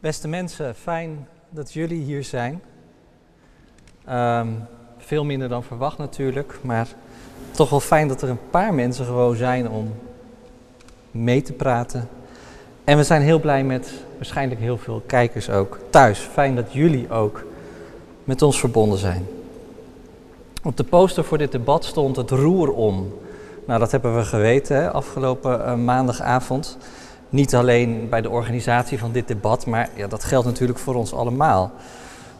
Beste mensen, fijn dat jullie hier zijn. Ehm, veel minder dan verwacht natuurlijk, maar toch wel fijn dat er een paar mensen gewoon zijn om mee te praten. En we zijn heel blij met waarschijnlijk heel veel kijkers ook thuis. Fijn dat jullie ook met ons verbonden zijn. Op de poster voor dit debat stond het roer om. Nou, dat hebben we geweten afgelopen uh, maandagavond. Niet alleen bij de organisatie van dit debat, maar ja, dat geldt natuurlijk voor ons allemaal.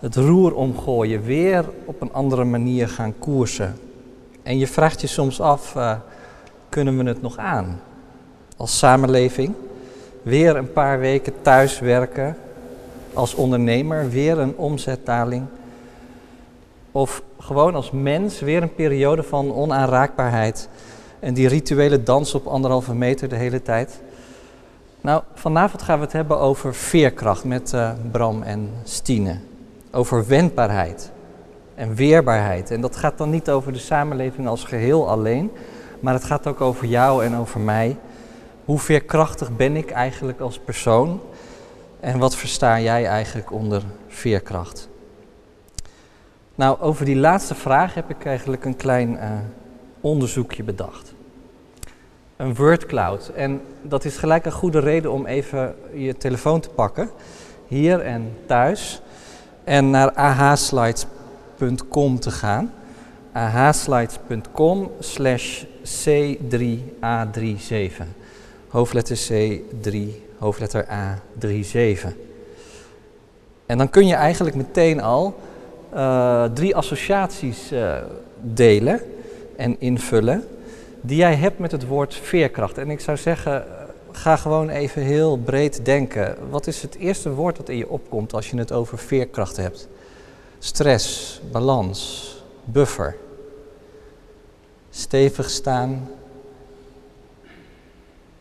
Het roer omgooien, weer op een andere manier gaan koersen. En je vraagt je soms af, uh, kunnen we het nog aan? Als samenleving, weer een paar weken thuiswerken als ondernemer, weer een omzetdaling. Of gewoon als mens weer een periode van onaanraakbaarheid en die rituele dans op anderhalve meter de hele tijd. Nou, vanavond gaan we het hebben over veerkracht met uh, Bram en Stine. Over wendbaarheid en weerbaarheid. En dat gaat dan niet over de samenleving als geheel alleen, maar het gaat ook over jou en over mij. Hoe veerkrachtig ben ik eigenlijk als persoon? En wat versta jij eigenlijk onder veerkracht? Nou, over die laatste vraag heb ik eigenlijk een klein uh, onderzoekje bedacht een wordcloud. En dat is gelijk een goede reden om even je telefoon te pakken, hier en thuis, en naar ahslides.com te gaan. ahslides.com slash C3A37. Hoofdletter C3, hoofdletter A37. En dan kun je eigenlijk meteen al uh, drie associaties uh, delen en invullen die jij hebt met het woord veerkracht. En ik zou zeggen, ga gewoon even heel breed denken. Wat is het eerste woord dat in je opkomt als je het over veerkracht hebt? Stress, balans, buffer. Stevig staan.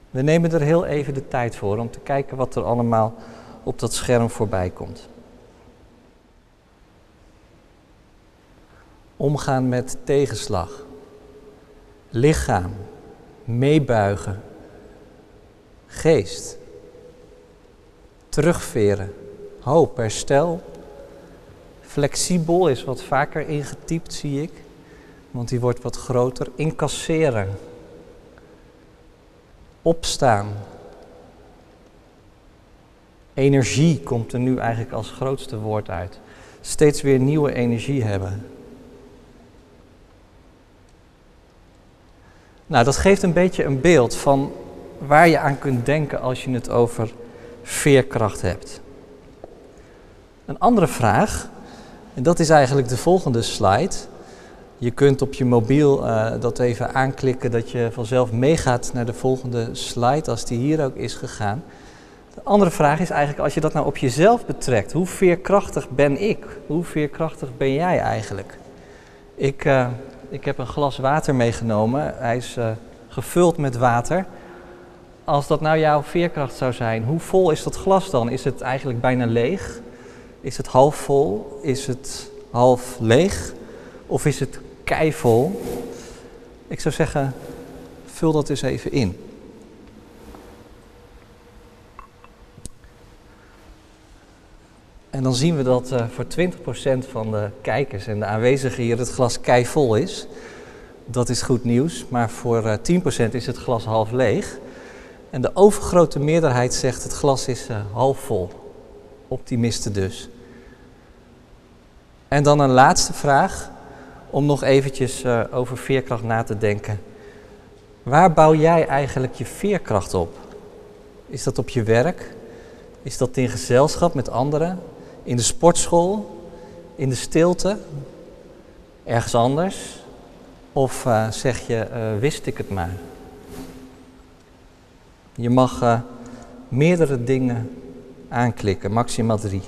We nemen er heel even de tijd voor om te kijken wat er allemaal op dat scherm voorbij komt. Omgaan met tegenslag lichaam, meebuigen, geest, terugveren, hoop, herstel. Flexibel is wat vaker ingetypt, zie ik, want die wordt wat groter. Incasseren, opstaan. Energie komt er nu eigenlijk als grootste woord uit. Steeds weer nieuwe energie hebben. Nou, dat geeft een beetje een beeld van waar je aan kunt denken als je het over veerkracht hebt. Een andere vraag, en dat is eigenlijk de volgende slide. Je kunt op je mobiel uh, dat even aanklikken dat je vanzelf meegaat naar de volgende slide als die hier ook is gegaan. De andere vraag is eigenlijk als je dat nou op jezelf betrekt, hoe veerkrachtig ben ik? Hoe veerkrachtig ben jij eigenlijk? Ik, uh, ik heb een glas water meegenomen. Hij is uh, gevuld met water. Als dat nou jouw veerkracht zou zijn, hoe vol is dat glas dan? Is het eigenlijk bijna leeg? Is het half vol? Is het half leeg? Of is het keivol? Ik zou zeggen, vul dat eens even in. En dan zien we dat uh, voor 20% van de kijkers en de aanwezigen hier het glas kei vol is. Dat is goed nieuws, maar voor uh, eh, 10% is het glas half leeg. En de overgrote meerderheid zegt het glas is uh, half vol. Optimisten dus. En dan een laatste vraag, om nog eventjes over veerkracht na te denken. Waar bouw jij eigenlijk je veerkracht op? Is dat op je werk? Is dat in gezelschap met anderen? In de sportschool, in de stilte, ergens anders? Of uh, zeg je, uh, wist ik het maar? Je mag uh, meerdere dingen aanklikken, maximaal drie.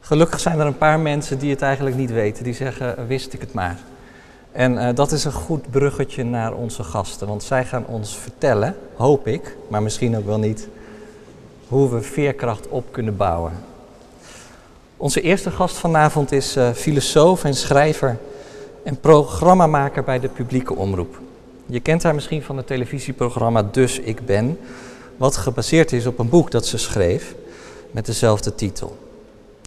Gelukkig zijn er een paar mensen die het eigenlijk niet weten, die zeggen, wist ik het maar. En dat is een goed bruggetje naar onze gasten, want zij gaan ons vertellen, hoop ik, maar misschien ook wel niet, hoe we veerkracht op kunnen bouwen. Onze eerste gast vanavond is uh, filosoof en schrijver en programmamaker bij de publieke omroep. Je kent haar misschien van het televisieprogramma Dus Ik Ben, wat gebaseerd is op een boek dat ze schreef met dezelfde titel.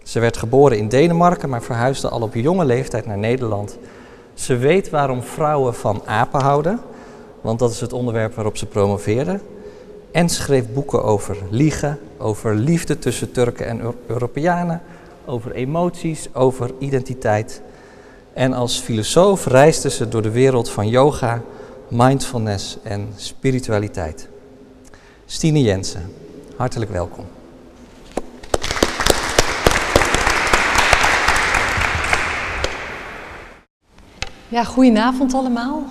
Ze werd geboren in Denemarken, maar verhuisde al op jonge leeftijd naar Nederland. Ze weet waarom vrouwen van apen houden, want dat is het onderwerp waarop ze promoveerde. En schreef boeken over liegen, over liefde tussen Turken en Europeanen, over emoties, over identiteit. En als filosoof reisde ze door de wereld van yoga, mindfulness en spiritualiteit. Stine Jensen, hartelijk welkom. Ja, goedenavond allemaal.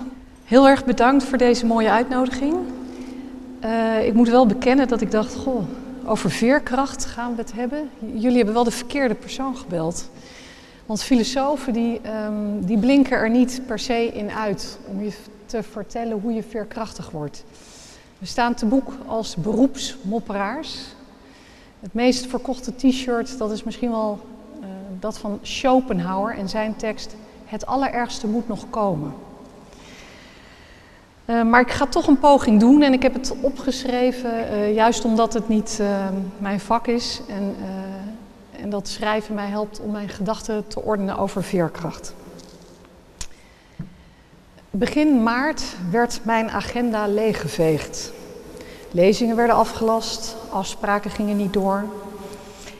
Heel erg bedankt voor deze mooie uitnodiging. Uh, ik moet wel bekennen dat ik dacht, goh, over veerkracht gaan we het hebben. Jullie hebben wel de verkeerde persoon gebeld. Want filosofen die, um, die blinken er niet per se in uit om je te vertellen hoe je veerkrachtig wordt. We staan te boek als beroepsmopperaars. Het meest verkochte t-shirt, dat is misschien wel uh, dat van Schopenhauer en zijn tekst het allerergste moet nog komen. Uh, maar ik ga toch een poging doen en ik heb het opgeschreven, uh, juist omdat het niet uh, mijn vak is en, en dat schrijven mij helpt om mijn gedachten te ordenen over veerkracht. Begin maart werd mijn agenda leeggeveegd. Lezingen werden afgelast, afspraken gingen niet door.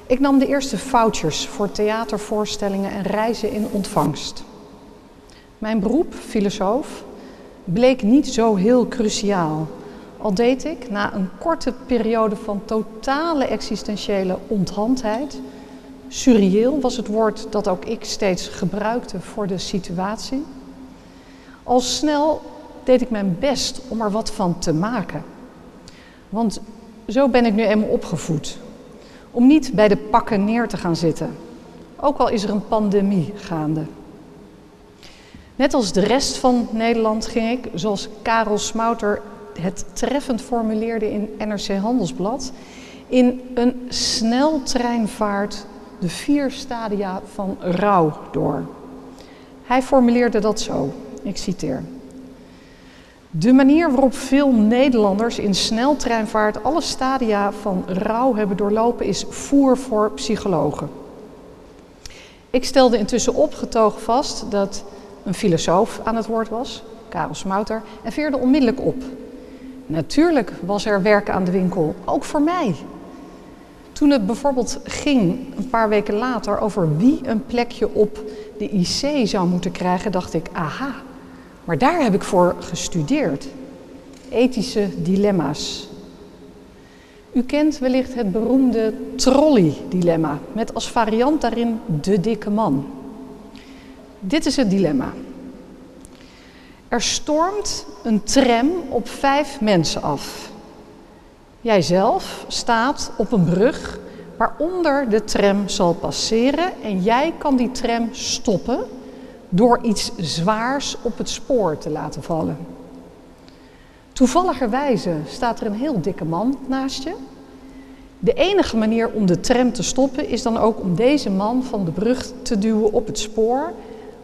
Ik nam de eerste vouchers voor theatervoorstellingen en reizen in ontvangst. Mijn beroep, filosoof, bleek niet zo heel cruciaal. Al deed ik na een korte periode van totale existentiële onthandheid, surreëel was het woord dat ook ik steeds gebruikte voor de situatie, al snel deed ik mijn best om er wat van te maken. Want zo ben ik nu eenmaal opgevoed. Om niet bij de pakken neer te gaan zitten, ook al is er een pandemie gaande. Net als de rest van Nederland ging ik, zoals Karel Smouter het treffend formuleerde in NRC Handelsblad, in een sneltreinvaart de vier stadia van rouw door. Hij formuleerde dat zo, ik citeer. De manier waarop veel Nederlanders in sneltreinvaart alle stadia van rouw hebben doorlopen is voer voor psychologen. Ik stelde intussen opgetogen vast dat een filosoof aan het woord was, Karel Smouter, en veerde onmiddellijk op. Natuurlijk was er werk aan de winkel, ook voor mij. Toen het bijvoorbeeld ging, een paar weken later, over wie een plekje op de IC zou moeten krijgen, dacht ik, aha, maar daar heb ik voor gestudeerd. Ethische dilemma's. U kent wellicht het beroemde trolley-dilemma, met als variant daarin de dikke man. Dit is het dilemma. Er stormt een tram op vijf mensen af. Jijzelf staat op een brug waaronder de tram zal passeren en jij kan die tram stoppen door iets zwaars op het spoor te laten vallen. Toevalligerwijze staat er een heel dikke man naast je. De enige manier om de tram te stoppen is dan ook om deze man van de brug te duwen op het spoor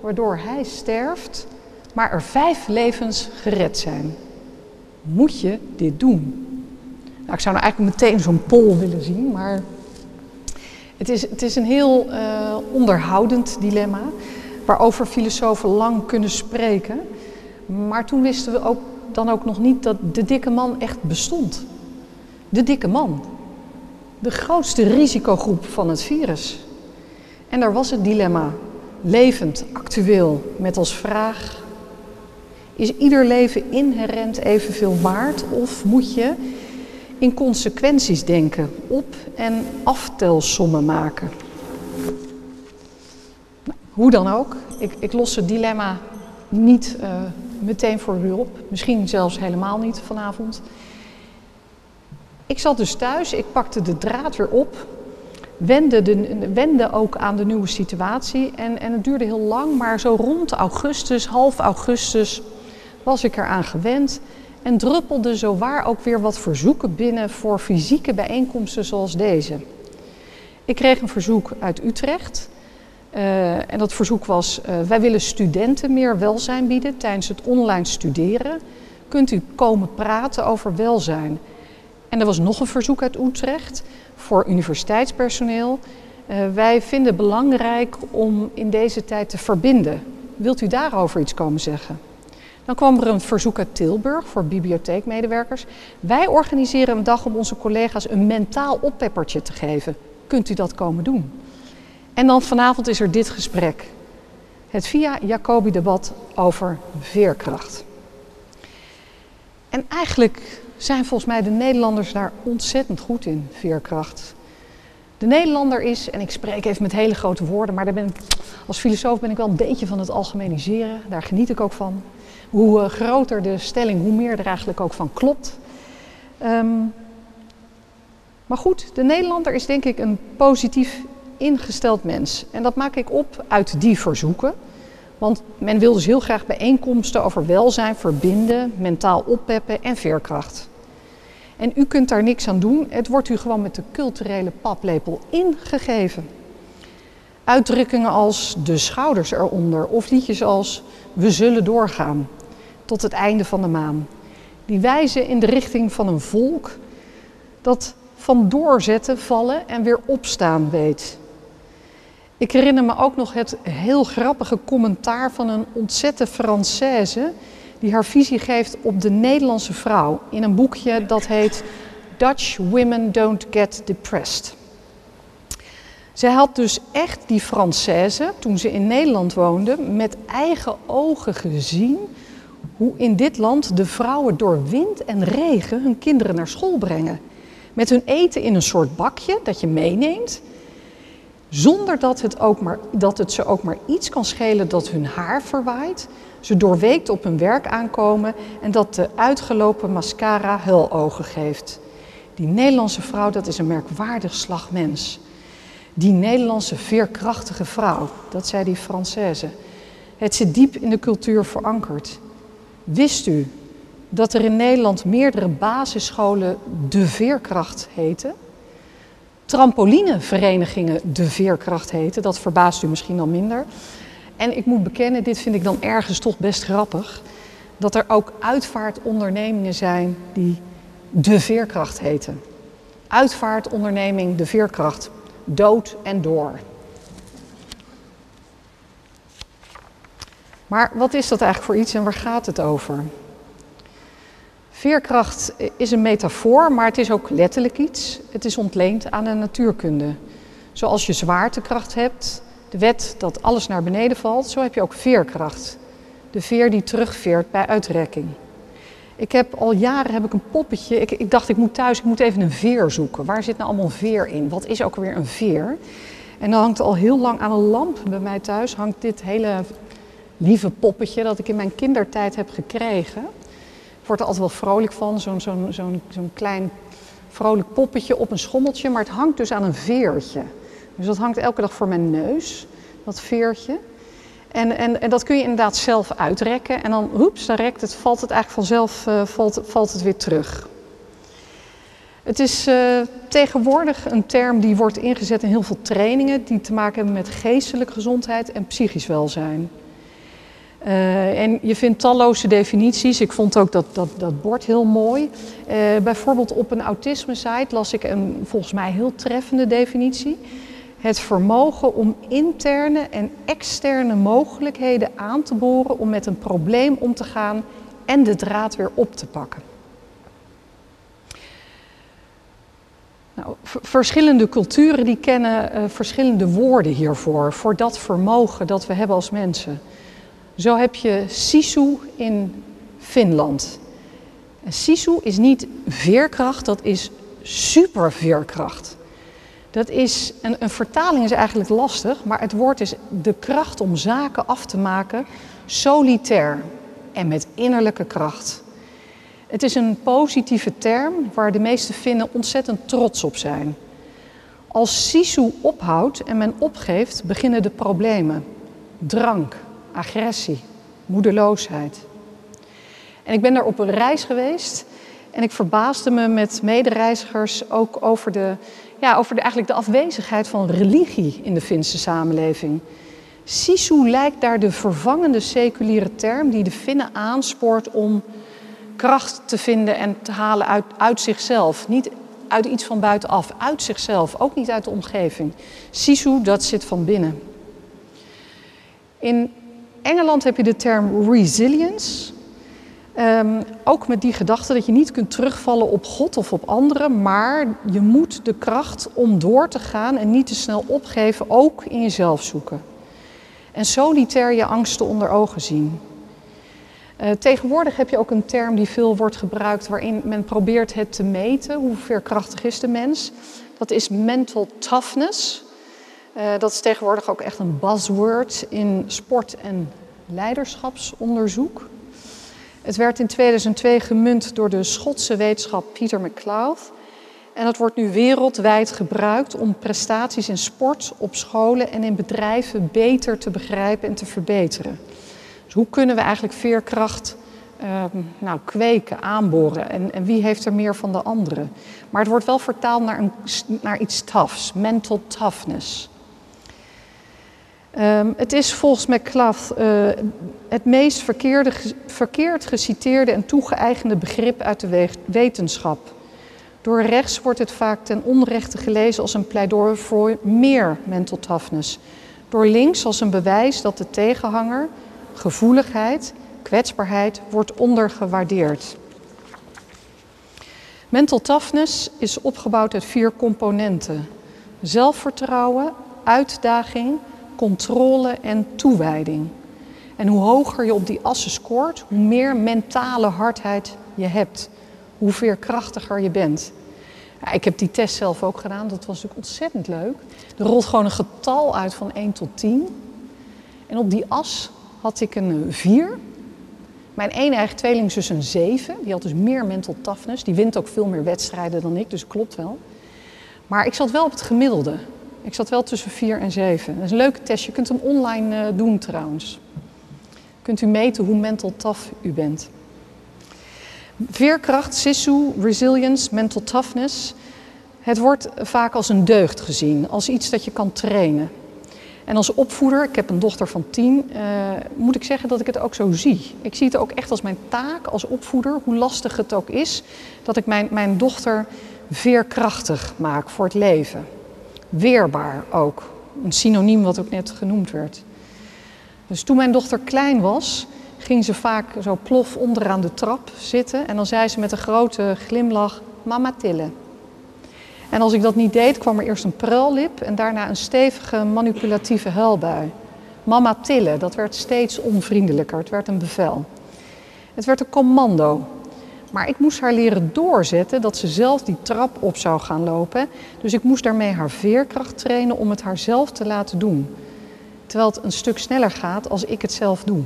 waardoor hij sterft, maar er vijf levens gered zijn. Moet je dit doen? Nou, ik zou nou eigenlijk meteen zo'n pol willen zien, maar het is, het is een heel uh, onderhoudend dilemma, waarover filosofen lang kunnen spreken. Maar toen wisten we ook, dan ook nog niet dat de dikke man echt bestond. De dikke man. De grootste risicogroep van het virus. En daar was het dilemma levend, actueel, met als vraag: is ieder leven inherent evenveel waard of moet je in consequenties denken, op- en aftelsommen maken? Hoe dan ook, ik, ik, los het dilemma niet uh, meteen voor u op, misschien zelfs helemaal niet vanavond. Ik zat dus thuis, ik pakte de draad weer op wende, de, wende ook aan de nieuwe situatie. En, en het duurde heel lang, maar zo rond augustus, half augustus, was ik eraan gewend. En druppelde zo waar ook weer wat verzoeken binnen voor fysieke bijeenkomsten zoals deze. Ik kreeg een verzoek uit Utrecht. Uh, en dat verzoek was: uh, wij willen studenten meer welzijn bieden tijdens het online studeren. Kunt u komen praten over welzijn? En er was nog een verzoek uit Utrecht voor universiteitspersoneel. Uh, wij vinden het belangrijk om in deze tijd te verbinden. Wilt u daarover iets komen zeggen? Dan kwam er een verzoek uit Tilburg voor bibliotheekmedewerkers. Wij organiseren een dag om onze collega's een mentaal oppeppertje te geven. Kunt u dat komen doen? En dan vanavond is er dit gesprek. Het Via Jacobi debat over veerkracht. En eigenlijk zijn volgens mij de Nederlanders daar ontzettend goed in, veerkracht. De Nederlander is, en ik spreek even met hele grote woorden, maar daar ben ik, als filosoof ben ik wel een beetje van het algemeniseren. Daar geniet ik ook van. Hoe eh, groter de stelling, hoe meer er eigenlijk ook van klopt. Um, maar goed, de Nederlander is denk ik een positief ingesteld mens. En dat maak ik op uit die verzoeken. Want men wil dus heel graag bijeenkomsten over welzijn, verbinden, mentaal oppeppen en veerkracht. En u kunt daar niks aan doen. Het wordt u gewoon met de culturele paplepel ingegeven. Uitdrukkingen als de schouders eronder of liedjes als we zullen doorgaan tot het einde van de maan. Die wijzen in de richting van een volk dat van doorzetten, vallen en weer opstaan weet. Ik herinner me ook nog het heel grappige commentaar van een ontzette Française die haar visie geeft op de Nederlandse vrouw in een boekje dat heet Dutch Women Don't Get Depressed. Zij had dus echt die Française, toen ze in Nederland woonde, met eigen ogen gezien hoe in dit land de vrouwen door wind en regen hun kinderen naar school brengen. Met hun eten in een soort bakje dat je meeneemt. Zonder dat het, ook maar, dat het ze ook maar iets kan schelen dat hun haar verwaait. Ze doorweekt op hun werk aankomen en dat de uitgelopen mascara huilogen geeft. Die Nederlandse vrouw, dat is een merkwaardig slag mens. Die Nederlandse veerkrachtige vrouw, dat zei die Française. Het zit diep in de cultuur verankerd. Wist u dat er in Nederland meerdere basisscholen de veerkracht heten? Trampolineverenigingen de veerkracht heten, dat verbaast u misschien al minder. En ik moet bekennen, dit vind ik dan ergens toch best grappig, dat er ook uitvaartondernemingen zijn die de veerkracht heten. Uitvaartonderneming de veerkracht, dood en door. Maar wat is dat eigenlijk voor iets en waar gaat het over? Veerkracht is een metafoor, maar het is ook letterlijk iets. Het is ontleend aan de natuurkunde. Zoals je zwaartekracht hebt, de wet dat alles naar beneden valt, zo heb je ook veerkracht. De veer die terugveert bij uitrekking. Ik heb al jaren heb ik een poppetje. Ik, ik, dacht, ik moet thuis, ik moet even een veer zoeken. Waar zit nou allemaal veer in? Wat is ook weer een veer? En dan hangt al heel lang aan een lamp bij mij thuis, hangt dit hele lieve poppetje dat ik in mijn kindertijd heb gekregen. Word er altijd wel vrolijk van, zo'n zo'n zo'n zo'n klein vrolijk poppetje op een schommeltje, maar het hangt dus aan een veertje. Dus dat hangt elke dag voor mijn neus, dat veertje. En, en, en dat kun je inderdaad zelf uitrekken. En dan, dan rekt het, valt het eigenlijk vanzelf uh, valt, valt het weer terug. Het is uh, tegenwoordig een term die wordt ingezet in heel veel trainingen die te maken hebben met geestelijke gezondheid en psychisch welzijn. Uh, en je vindt talloze definities. Ik vond ook dat, dat, dat bord heel mooi. Uh, bijvoorbeeld op een autisme-site las ik een volgens mij heel treffende definitie. Het vermogen om interne en externe mogelijkheden aan te boren om met een probleem om te gaan en de draad weer op te pakken. Nou, verschillende culturen die kennen uh, verschillende woorden hiervoor, voor dat vermogen dat we hebben als mensen. Zo heb je Sisu in Finland. En Sisu is niet veerkracht, dat is superveerkracht. Dat is, een, een vertaling is eigenlijk lastig, maar het woord is de kracht om zaken af te maken solitair en met innerlijke kracht. Het is een positieve term waar de meeste Finnen ontzettend trots op zijn. Als Sisu ophoudt en men opgeeft, beginnen de problemen. Drank, agressie, moedeloosheid. En ik ben daar op een reis geweest en ik verbaasde me met medereizigers ook over, de, ja, over eigenlijk de afwezigheid van religie in de Finse samenleving. Sisu lijkt daar de vervangende seculiere term die de Finnen aanspoort om kracht te vinden en te halen uit, uit zichzelf. Niet uit iets van buitenaf, uit zichzelf, ook niet uit de omgeving. Sisu, dat zit van binnen. In Engeland heb je de term resilience. Um, ook met die gedachte dat je niet kunt terugvallen op God of op anderen, maar je moet de kracht om door te gaan en niet te snel opgeven, ook in jezelf zoeken. En solitair je angsten onder ogen zien. Uh, tegenwoordig heb je ook een term die veel wordt gebruikt waarin men probeert het te meten. Hoe veerkrachtig is de mens? Dat is mental toughness. Uh, dat is tegenwoordig ook echt een buzzword in sport- en leiderschapsonderzoek. Het werd in 2002 gemunt door de Schotse wetenschap Peter McLeod. En het wordt nu wereldwijd gebruikt om prestaties in sport, op scholen en in bedrijven beter te begrijpen en te verbeteren. Dus hoe kunnen we eigenlijk veerkracht uh, nou, kweken, aanboren? En, en, wie heeft er meer van de anderen? Maar het wordt wel vertaald naar, een, naar iets toughs, mental toughness. Um, het is volgens McClough uh, het meest verkeerde, verkeerd geciteerde en toegeëigende begrip uit de wetenschap. Door rechts wordt het vaak ten onrechte gelezen als een pleidooi voor meer mental toughness. Door links als een bewijs dat de tegenhanger, gevoeligheid, kwetsbaarheid wordt ondergewaardeerd. Mental toughness is opgebouwd uit vier componenten: zelfvertrouwen, uitdaging, controle en toewijding. En hoe hoger je op die assen scoort, hoe meer mentale hardheid je hebt. Hoe veerkrachtiger je bent. Ja, ik heb die test zelf ook gedaan, dat was natuurlijk ontzettend leuk. Er rolt gewoon een getal uit van 1 tot 10. En op die as had ik een 4. Mijn een-eigen tweelingzus een 7. Die had dus meer mental toughness. Die wint ook veel meer wedstrijden dan ik, dus klopt wel. Maar ik zat wel op het gemiddelde. Ik zat wel tussen 4 en 7. Dat is een leuke test. Je kunt hem online uh, doen trouwens. Kunt u meten hoe mental tough u bent. Veerkracht, sisu, resilience, mental toughness. Het wordt vaak als een deugd gezien, als iets dat je kan trainen. En als opvoeder, ik heb een dochter van tien, uh, moet ik zeggen dat ik het ook zo zie. Ik zie het ook echt als mijn taak als opvoeder, hoe lastig het ook is, dat ik mijn, mijn dochter veerkrachtig maak voor het leven. Weerbaar ook, een synoniem wat ook net genoemd werd. Dus toen mijn dochter klein was, ging ze vaak zo plof onderaan de trap zitten en dan zei ze met een grote glimlach: Mama tillen. En als ik dat niet deed, kwam er eerst een pruillip en daarna een stevige manipulatieve huilbui. Mama tillen, dat werd steeds onvriendelijker. Het werd een bevel. Het werd een commando. Maar ik moest haar leren doorzetten dat ze zelf die trap op zou gaan lopen. Dus ik moest daarmee haar veerkracht trainen om het haar zelf te laten doen. Terwijl het een stuk sneller gaat als ik het zelf doe.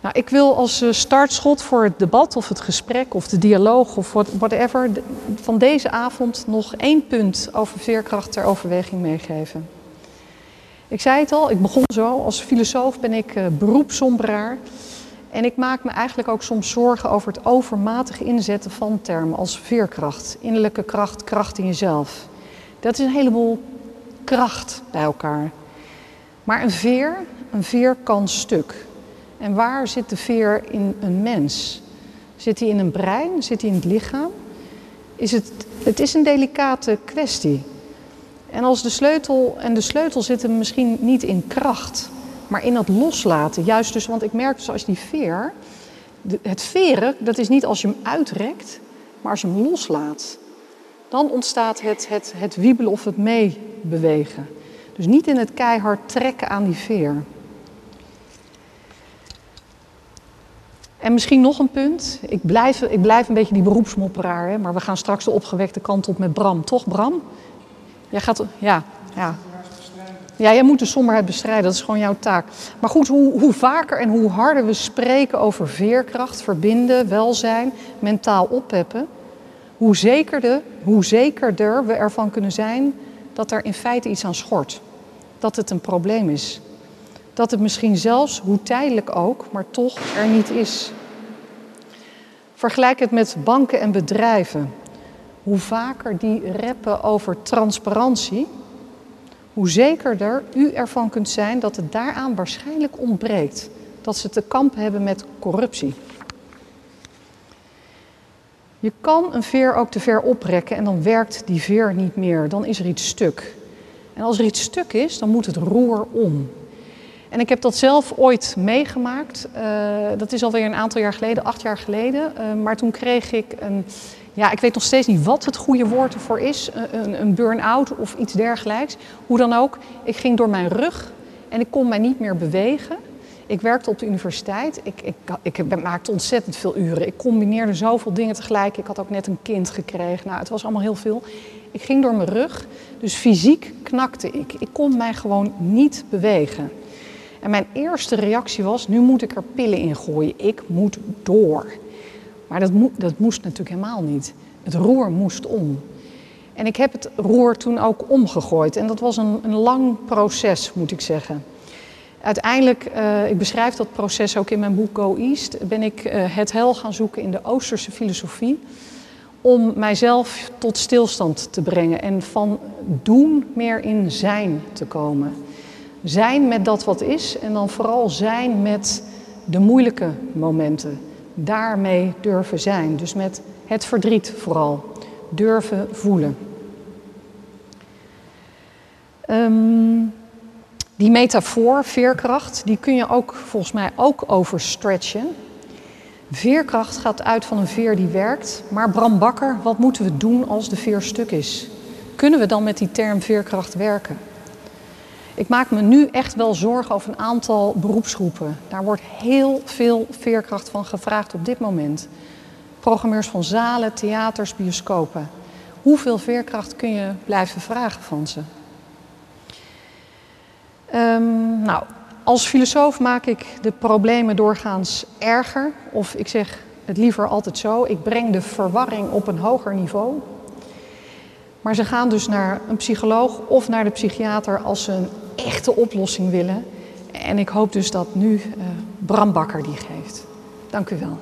Nou, ik wil als eh, startschot voor het debat of het gesprek of de dialoog of whatever van deze avond nog één punt over veerkracht ter overweging meegeven. Ik zei het al, ik begon zo. Als filosoof ben ik uh, beroepssomberaar. En ik maak me eigenlijk ook soms zorgen over het overmatig inzetten van termen als veerkracht, innerlijke kracht, kracht in jezelf. Dat is een heleboel kracht bij elkaar. Maar een veer, een veer kan stuk. En waar zit de veer in een mens? Zit die in een brein? Zit die in het lichaam? Is het, het is een delicate kwestie. En als de sleutel, en de sleutel zit hem misschien niet in kracht, maar in het loslaten. Juist dus, want ik merk dus als die veer, het veren, dat is niet als je hem uitrekt, maar als je hem loslaat. Dan ontstaat het, het, het wiebelen of het meebewegen. Dus niet in het keihard trekken aan die veer. En misschien nog een punt. Ik blijf, ik blijf een beetje die beroepsmopperaar, hè, maar we gaan straks de opgewekte kant op met Bram. Toch, Bram? Jij gaat. Ja, ja. Ja, jij moet de somberheid bestrijden, dat is gewoon jouw taak. Maar goed, hoe, hoe vaker en hoe harder we spreken over veerkracht, verbinden, welzijn, mentaal oppeppen, hoe zekerder, hoe zekerder we ervan kunnen zijn dat er in feite iets aan schort. Dat het een probleem is dat het misschien zelfs, hoe tijdelijk ook, maar toch er niet is. Vergelijk het met banken en bedrijven. Hoe vaker die reppen over transparantie, hoe zekerder u ervan kunt zijn dat het daaraan waarschijnlijk ontbreekt. Dat ze te kampen hebben met corruptie. Je kan een veer ook te ver oprekken en dan werkt die veer niet meer. Dan is er iets stuk. En als er iets stuk is, dan moet het roer om. En ik heb dat zelf ooit meegemaakt. Uh, dat is alweer een aantal jaar geleden, acht jaar geleden. Uh, maar toen kreeg ik een, ja, ik weet nog steeds niet wat het goede woord ervoor is. Een, een burn-out of iets dergelijks. Hoe dan ook, ik ging door mijn rug en ik kon mij niet meer bewegen. Ik werkte op de universiteit. Ik, ik, ik maakte ontzettend veel uren. Ik combineerde zoveel dingen tegelijk. Ik had ook net een kind gekregen. Nou, het was allemaal heel veel. Ik ging door mijn rug. Dus fysiek knakte ik. Ik kon mij gewoon niet bewegen. En mijn eerste reactie was: nu moet ik er pillen in gooien. Ik moet door. Maar dat, dat moest natuurlijk helemaal niet. Het roer moest om. En ik heb het roer toen ook omgegooid. En dat was een, een lang proces, moet ik zeggen. Uiteindelijk, uh, ik beschrijf dat proces ook in mijn boek Go East, ben ik uh, het hel gaan zoeken in de Oosterse filosofie. Om mijzelf tot stilstand te brengen en van doen meer in zijn te komen. Zijn met dat wat is en dan vooral zijn met de moeilijke momenten. Daarmee durven zijn. Dus met het verdriet vooral. Durven voelen. Um, die metafoor, veerkracht, die kun je ook volgens mij ook overstretchen. Veerkracht gaat uit van een veer die werkt. Maar Bram Bakker, wat moeten we doen als de veer stuk is? Kunnen we dan met die term veerkracht werken? Ik maak me nu echt wel zorgen over een aantal beroepsgroepen. Daar wordt heel veel veerkracht van gevraagd op dit moment. Programmeurs van zalen, theaters, bioscopen. Hoeveel veerkracht kun je blijven vragen van ze? Um, nou, als filosoof maak ik de problemen doorgaans erger. Of ik zeg het liever altijd zo: ik breng de verwarring op een hoger niveau. Maar ze gaan dus naar een psycholoog of naar de psychiater als ze een echte oplossing willen. En ik hoop dus dat nu uh, Bram Bakker die geeft. Dank u wel.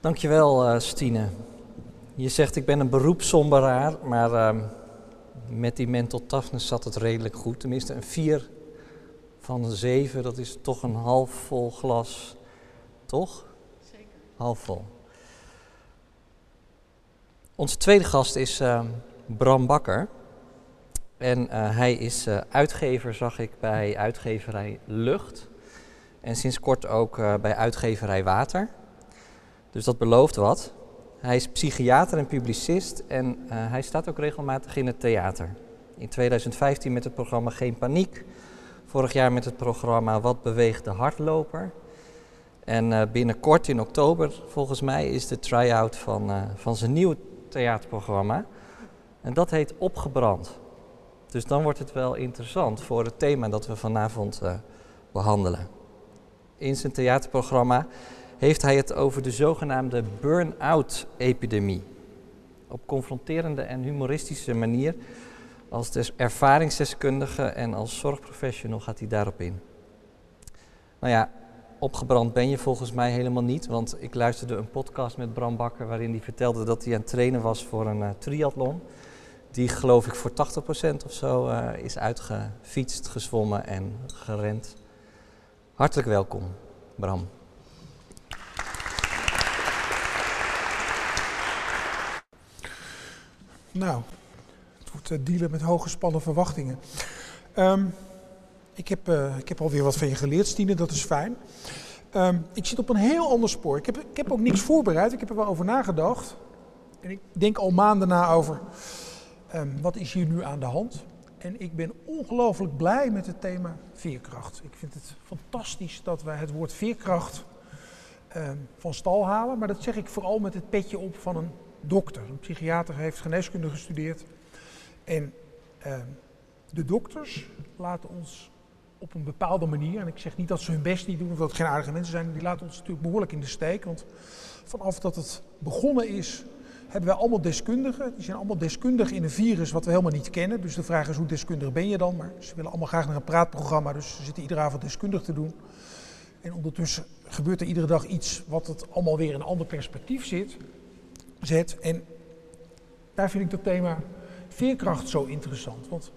Dankjewel, uh, Stine. Je zegt ik ben een beroepssomberaar, maar uh, met die mental toughness zat het redelijk goed. Tenminste een vier van de zeven, dat is toch een half vol glas, toch? Zeker. Half vol. Onze tweede gast is uh, Bram Bakker. En uh, hij is uh, uitgever, zag ik, bij uitgeverij Lucht. En sinds kort ook bij uitgeverij Water. Dus dat belooft wat. Hij is psychiater en publicist en hij staat ook regelmatig in het theater. In 2015 met het programma Geen Paniek. Vorig jaar met het programma Wat beweegt de hardloper. En binnenkort in oktober, volgens mij, is de try-out van, van zijn nieuwe theaterprogramma. En dat heet Opgebrand. Dus dan wordt het wel interessant voor het thema dat we vanavond behandelen. In zijn theaterprogramma heeft hij het over de zogenaamde burn-out epidemie. Op confronterende en humoristische manier. Als ervaringsdeskundige en als zorgprofessional gaat hij daarop in. Nou ja, opgebrand ben je volgens mij helemaal niet, want ik luisterde een podcast met Bram Bakker waarin hij vertelde dat hij aan het trainen was voor een uh, triathlon. Die geloof ik voor 80% of zo uh, is uitgefietst, gezwommen en gerend. Hartelijk welkom, Bram. Nou, het wordt uh, dealen met hooggespannen verwachtingen. Um, ik, heb, uh, ik heb alweer wat van je geleerd, Stine, dat is fijn. Um, ik zit op een heel ander spoor. Ik heb, ik heb ook niks voorbereid, ik heb er wel over nagedacht. En ik denk al maanden na over um, wat is hier nu aan de hand. En ik ben ongelooflijk blij met het thema veerkracht. Ik vind het fantastisch dat wij het woord veerkracht van stal halen. Maar dat zeg ik vooral met het petje op van een dokter. Een psychiater heeft geneeskunde gestudeerd. En de dokters laten ons op een bepaalde manier, en ik zeg niet dat ze hun best niet doen of dat het geen aardige mensen zijn, die laten ons natuurlijk behoorlijk in de steek. Want vanaf dat het begonnen is, hebben wij allemaal deskundigen. Die zijn allemaal deskundig in een virus wat we helemaal niet kennen. Dus de vraag is hoe deskundig ben je dan? Maar ze willen allemaal graag naar een praatprogramma, dus ze zitten iedere avond deskundig te doen. En ondertussen gebeurt er iedere dag iets wat het allemaal weer in een ander perspectief zit zet. En daar vind ik dat thema veerkracht zo interessant. Want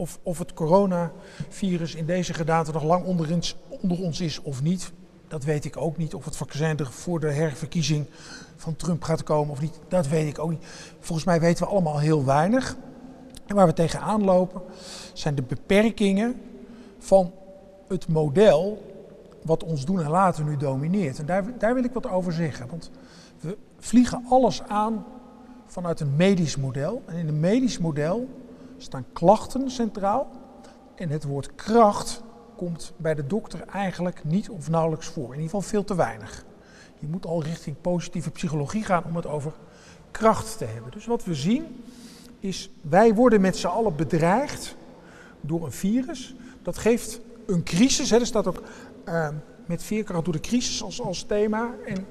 of, of het coronavirus in deze gedaante nog lang onder ons, onder ons is of niet, dat weet ik ook niet. Of het vaccin er voor de herverkiezing van Trump gaat komen of niet, dat weet ik ook niet. Volgens mij weten we allemaal heel weinig. En waar we tegenaan lopen zijn de beperkingen van het model wat ons doen en laten nu domineert. En daar, daar wil ik wat over zeggen. Want we vliegen alles aan vanuit een medisch model. En in een medisch model staan klachten centraal. En het woord kracht komt bij de dokter eigenlijk niet of nauwelijks voor. In ieder geval veel te weinig. Je moet al richting positieve psychologie gaan om het over kracht te hebben. Dus wat we zien is, wij worden met z'n allen bedreigd door een virus. Dat geeft een crisis. Er staat ook uh, met veerkracht door de crisis als, als thema. En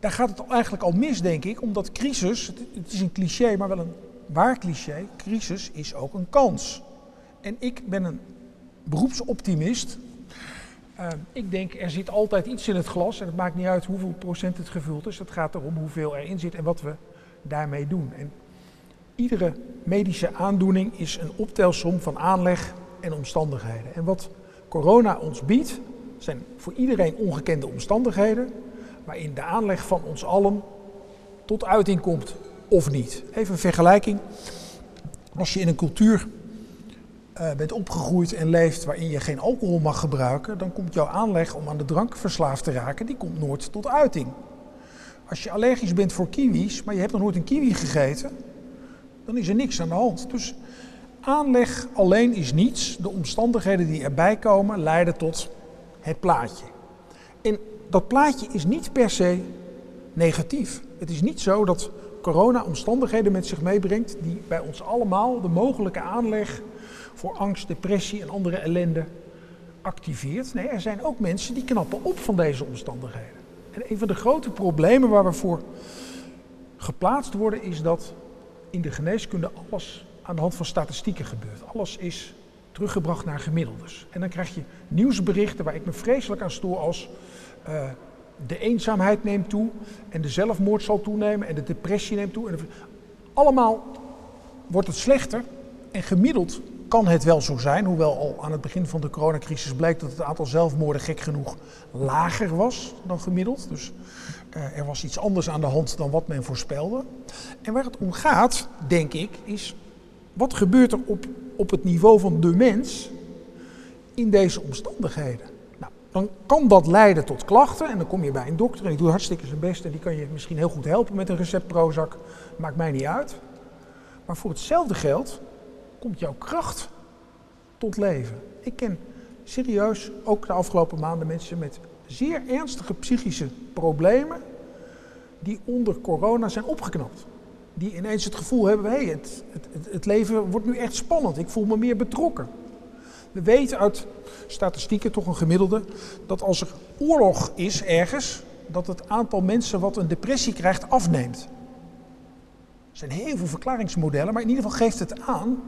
daar gaat het eigenlijk al mis, denk ik, omdat crisis, het is een cliché, maar wel een waar cliché, crisis is ook een kans. En ik ben een beroepsoptimist. Uh, ik denk, er zit altijd iets in het glas en het maakt niet uit hoeveel procent het gevuld is. Het gaat erom hoeveel erin zit en wat we daarmee doen. En iedere medische aandoening is een optelsom van aanleg en omstandigheden. En wat corona ons biedt, zijn voor iedereen ongekende omstandigheden, waarin de aanleg van ons allen tot uiting komt of niet. Even een vergelijking. Als je in een cultuur uh, bent opgegroeid en leeft waarin je geen alcohol mag gebruiken, dan komt jouw aanleg om aan de drank verslaafd te raken, die komt nooit tot uiting. Als je allergisch bent voor kiwis, maar je hebt nog nooit een kiwi gegeten, dan is er niks aan de hand. Dus aanleg alleen is niets. De omstandigheden die erbij komen leiden tot het plaatje. En dat plaatje is niet per se negatief. Het is niet zo dat corona omstandigheden met zich meebrengt die bij ons allemaal de mogelijke aanleg voor angst, depressie en andere ellende activeert. Nee, er zijn ook mensen die knappen op van deze omstandigheden. En een van de grote problemen waar we voor geplaatst worden is dat in de geneeskunde alles aan de hand van statistieken gebeurt. Alles is teruggebracht naar gemiddeldes. En dan krijg je nieuwsberichten waar ik me vreselijk aan stoor als uh, de eenzaamheid neemt toe en de zelfmoord zal toenemen en de depressie neemt toe. En allemaal wordt het slechter en gemiddeld kan het wel zo zijn, hoewel al aan het begin van de coronacrisis bleek dat het aantal zelfmoorden gek genoeg lager was dan gemiddeld. Dus uh, er was iets anders aan de hand dan wat men voorspelde. En waar het om gaat, denk ik, is wat gebeurt er op, op het niveau van de mens in deze omstandigheden? Dan kan dat leiden tot klachten en dan kom je bij een dokter en die doet hartstikke zijn best en die kan je misschien heel goed helpen met een recept Prozac. Maakt mij niet uit. Maar voor hetzelfde geld komt jouw kracht tot leven. Ik ken serieus ook de afgelopen maanden mensen met zeer ernstige psychische problemen die onder corona zijn opgeknapt. Die ineens het gevoel hebben, hé, hey, het, het, het leven wordt nu echt spannend, ik voel me meer betrokken. We weten uit statistieken, toch een gemiddelde, dat als er oorlog is ergens, dat het aantal mensen wat een depressie krijgt afneemt. Er zijn heel veel verklaringsmodellen, maar in ieder geval geeft het aan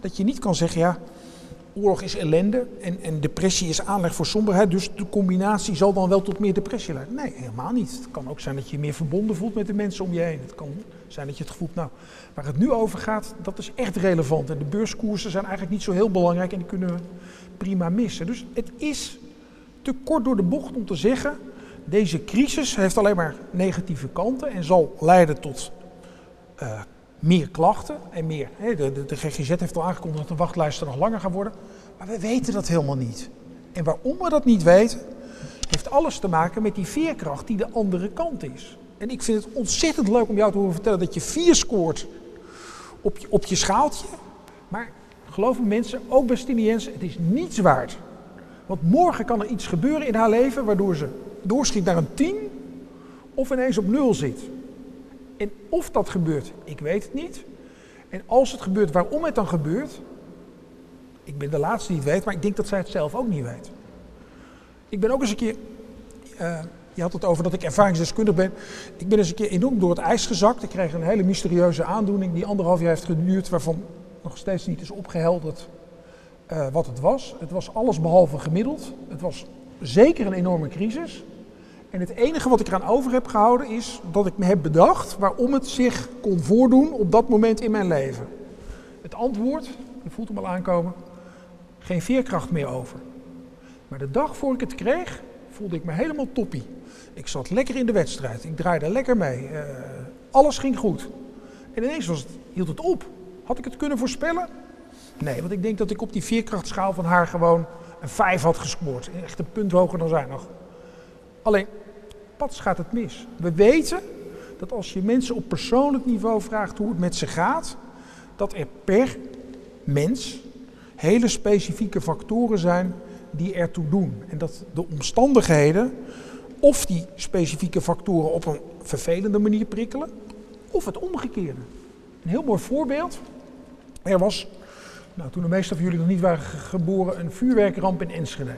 dat je niet kan zeggen, ja, oorlog is ellende en, en depressie is aanleg voor somberheid, dus de combinatie zal dan wel tot meer depressie leiden. Nee, helemaal niet. Het kan ook zijn dat je je meer verbonden voelt met de mensen om je heen. Het kan zijn dat je het gevoel, nou, waar het nu over gaat, dat is echt relevant. En de beurskoersen zijn eigenlijk niet zo heel belangrijk en die kunnen we prima missen. Dus het is te kort door de bocht om te zeggen, deze crisis heeft alleen maar negatieve kanten en zal leiden tot uh, meer klachten en meer. De, de, GGZ heeft al aangekondigd dat de wachtlijsten nog langer gaan worden. Maar we weten dat helemaal niet. En waarom we dat niet weten, heeft alles te maken met die veerkracht die de andere kant is. En ik vind het ontzettend leuk om jou te horen vertellen dat je vier scoort op je, op je schaaltje. Maar geloof me mensen, ook Bastiniens, het is niets waard. Want morgen kan er iets gebeuren in haar leven waardoor ze doorschiet naar een 10 of ineens op nul zit. En of dat gebeurt, ik weet het niet. En als het gebeurt, waarom het dan gebeurt, ik ben de laatste die het weet, maar ik denk dat zij het zelf ook niet weet. Ik ben ook eens een keer, uh, je had het over dat ik ervaringsdeskundig ben. Ik ben eens een keer enorm door het ijs gezakt. Ik kreeg een hele mysterieuze aandoening die anderhalf jaar heeft geduurd, waarvan nog steeds niet is opgehelderd uh, wat het was. Het was alles behalve gemiddeld. Het was zeker een enorme crisis. En het enige wat ik eraan over heb gehouden is dat ik me heb bedacht waarom het zich kon voordoen op dat moment in mijn leven. Het antwoord, je voelt hem al aankomen, geen veerkracht meer over. Maar de dag voor ik het kreeg, voelde ik me helemaal toppie. Ik zat lekker in de wedstrijd. Ik draaide lekker mee. Uh, alles ging goed. En ineens was het, hield het op. Had ik het kunnen voorspellen? Nee, want ik denk dat ik op die veerkrachtschaal van haar gewoon een 5 had gescoord. Echt een punt hoger dan zij nog. Alleen, pas gaat het mis. We weten dat als je mensen op persoonlijk niveau vraagt hoe het met ze gaat, dat er per mens hele specifieke factoren zijn die ertoe doen. En dat de omstandigheden of die specifieke factoren op een vervelende manier prikkelen, of het omgekeerde. Een heel mooi voorbeeld. Er was, nou, toen de meeste van jullie nog niet waren geboren, een vuurwerkramp in Enschede.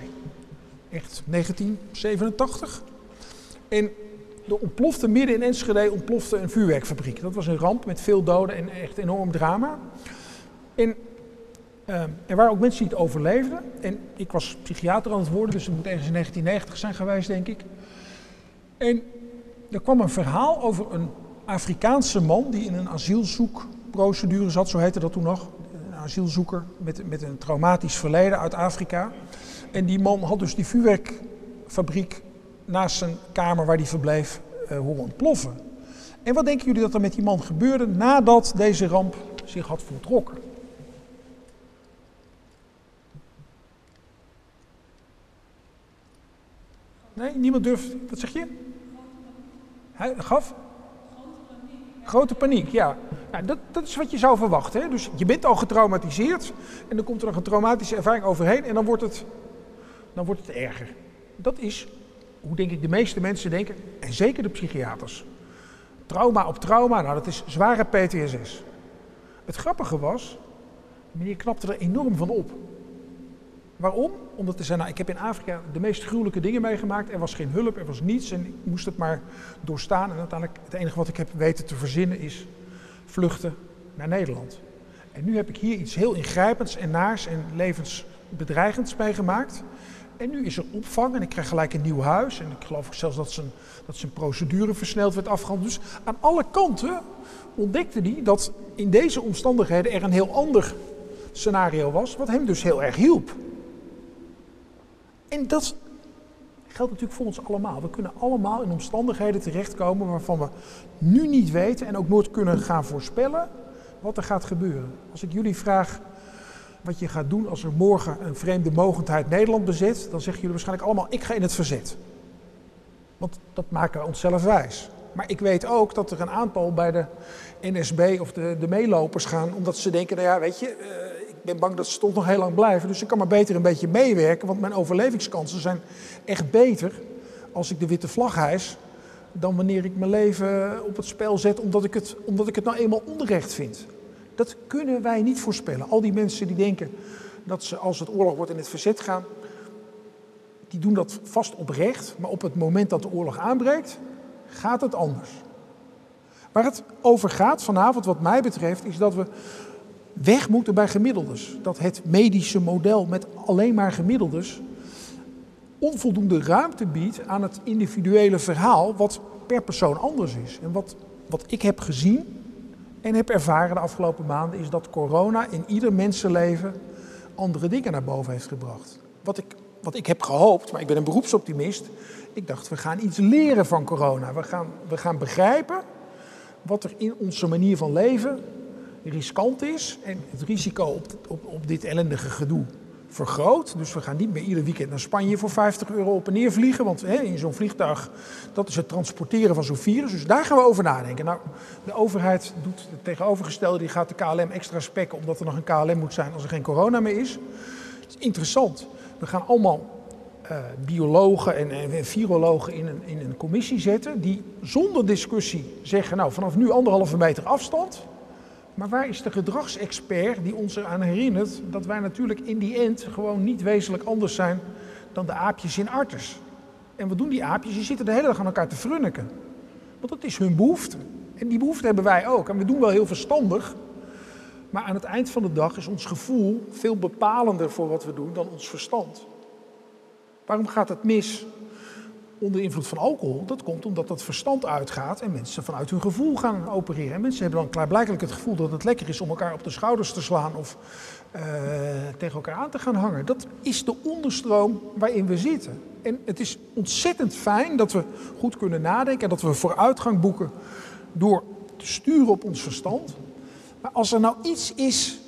Echt 1987. En er ontplofte midden in Enschede ontplofte een vuurwerkfabriek. Dat was een ramp met veel doden en echt enorm drama. En uh, er waren ook mensen die het overleefden. En ik was psychiater aan het worden, dus het moet ergens in 1990 zijn geweest, denk ik. En er kwam een verhaal over een Afrikaanse man die in een asielzoekprocedure zat, zo heette dat toen nog. Een asielzoeker met, met een traumatisch verleden uit Afrika. En die man had dus die vuurwerkfabriek naast zijn kamer waar hij verbleef uh, horen ontploffen. En wat denken jullie dat er met die man gebeurde nadat deze ramp zich had voltrokken? Nee, niemand durft. Wat zeg je? Hij gaf? Grote paniek, ja. Nou, dat, dat is wat je zou verwachten. Hè? Dus je bent al getraumatiseerd en dan komt er nog een traumatische ervaring overheen en dan wordt het, dan wordt het erger. Dat is hoe denk ik de meeste mensen denken, en zeker de psychiaters. Trauma op trauma, nou dat is zware PTSS. Het grappige was, meneer knapte er enorm van op. Waarom? Omdat er zijn, nou, ik heb in Afrika de meest gruwelijke dingen meegemaakt. Er was geen hulp, er was niets en ik moest het maar doorstaan. En uiteindelijk, het enige wat ik heb weten te verzinnen is vluchten naar Nederland. En nu heb ik hier iets heel ingrijpends en naars en levensbedreigends meegemaakt. En nu is er opvang en ik krijg gelijk een nieuw huis. En ik geloof zelfs dat zijn, dat zijn procedure versneld werd afgehandeld. Dus aan alle kanten ontdekte hij dat in deze omstandigheden er een heel ander scenario was, wat hem dus heel erg hielp. En dat geldt natuurlijk voor ons allemaal. We kunnen allemaal in omstandigheden terechtkomen waarvan we nu niet weten en ook nooit kunnen gaan voorspellen wat er gaat gebeuren. Als ik jullie vraag wat je gaat doen als er morgen een vreemde mogendheid Nederland bezet, dan zeggen jullie waarschijnlijk allemaal: ik ga in het verzet. Want dat maken we onszelf wijs. Maar ik weet ook dat er een aantal bij de NSB of de, de meelopers gaan, omdat ze denken: nou ja, weet je, ik ben bang dat ze toch nog heel lang blijven, dus ik kan maar beter een beetje meewerken, want mijn overlevingskansen zijn echt beter als ik de witte vlag hijs dan wanneer ik mijn leven op het spel zet omdat ik het, omdat ik het nou eenmaal onrecht vind. Dat kunnen wij niet voorspellen. Al die mensen die denken dat ze als het oorlog wordt in het verzet gaan, die doen dat vast oprecht. Maar op het moment dat de oorlog aanbreekt, gaat het anders. Waar het over gaat vanavond, wat mij betreft, is dat we weg moeten bij gemiddeldes. Dat het medische model met alleen maar gemiddeldes onvoldoende ruimte biedt aan het individuele verhaal, wat per persoon anders is. En wat, wat ik heb gezien en heb ervaren de afgelopen maanden is dat corona in ieder mensenleven andere dingen naar boven heeft gebracht. Wat ik, wat ik heb gehoopt, maar ik ben een beroepsoptimist. Ik dacht, we gaan iets leren van corona. We gaan, we gaan begrijpen wat er in onze manier van leven riskant is. En het risico op, op, op dit ellendige gedoe vergroot. Dus we gaan niet meer ieder weekend naar Spanje voor 50 euro op en neer vliegen. Want hè, in zo'n vliegtuig, dat is het transporteren van zo'n virus. Dus daar gaan we over nadenken. Nou, de overheid doet het tegenovergestelde. Die gaat de KLM extra spekken omdat er nog een KLM moet zijn als er geen corona meer is. Is interessant. We gaan allemaal uh, biologen en, en, virologen in een, in een commissie zetten. Die zonder discussie zeggen, nou vanaf nu anderhalve meter afstand. Maar waar is de gedragsexpert die ons eraan herinnert dat wij natuurlijk in die end gewoon niet wezenlijk anders zijn dan de aapjes in Artes? En wat doen die aapjes? Die zitten de hele dag aan elkaar te frunniken. Want dat is hun behoefte. En die behoefte hebben wij ook. En we doen wel heel verstandig. Maar aan het eind van de dag is ons gevoel veel bepalender voor wat we doen dan ons verstand. Waarom gaat het mis? Onder invloed van alcohol, dat komt omdat dat verstand uitgaat en mensen vanuit hun gevoel gaan opereren. En mensen hebben dan klaarblijkelijk het gevoel dat het lekker is om elkaar op de schouders te slaan of uh, tegen elkaar aan te gaan hangen. Dat is de onderstroom waarin we zitten. En het is ontzettend fijn dat we goed kunnen nadenken en dat we vooruitgang boeken door te sturen op ons verstand. Maar als er nou iets is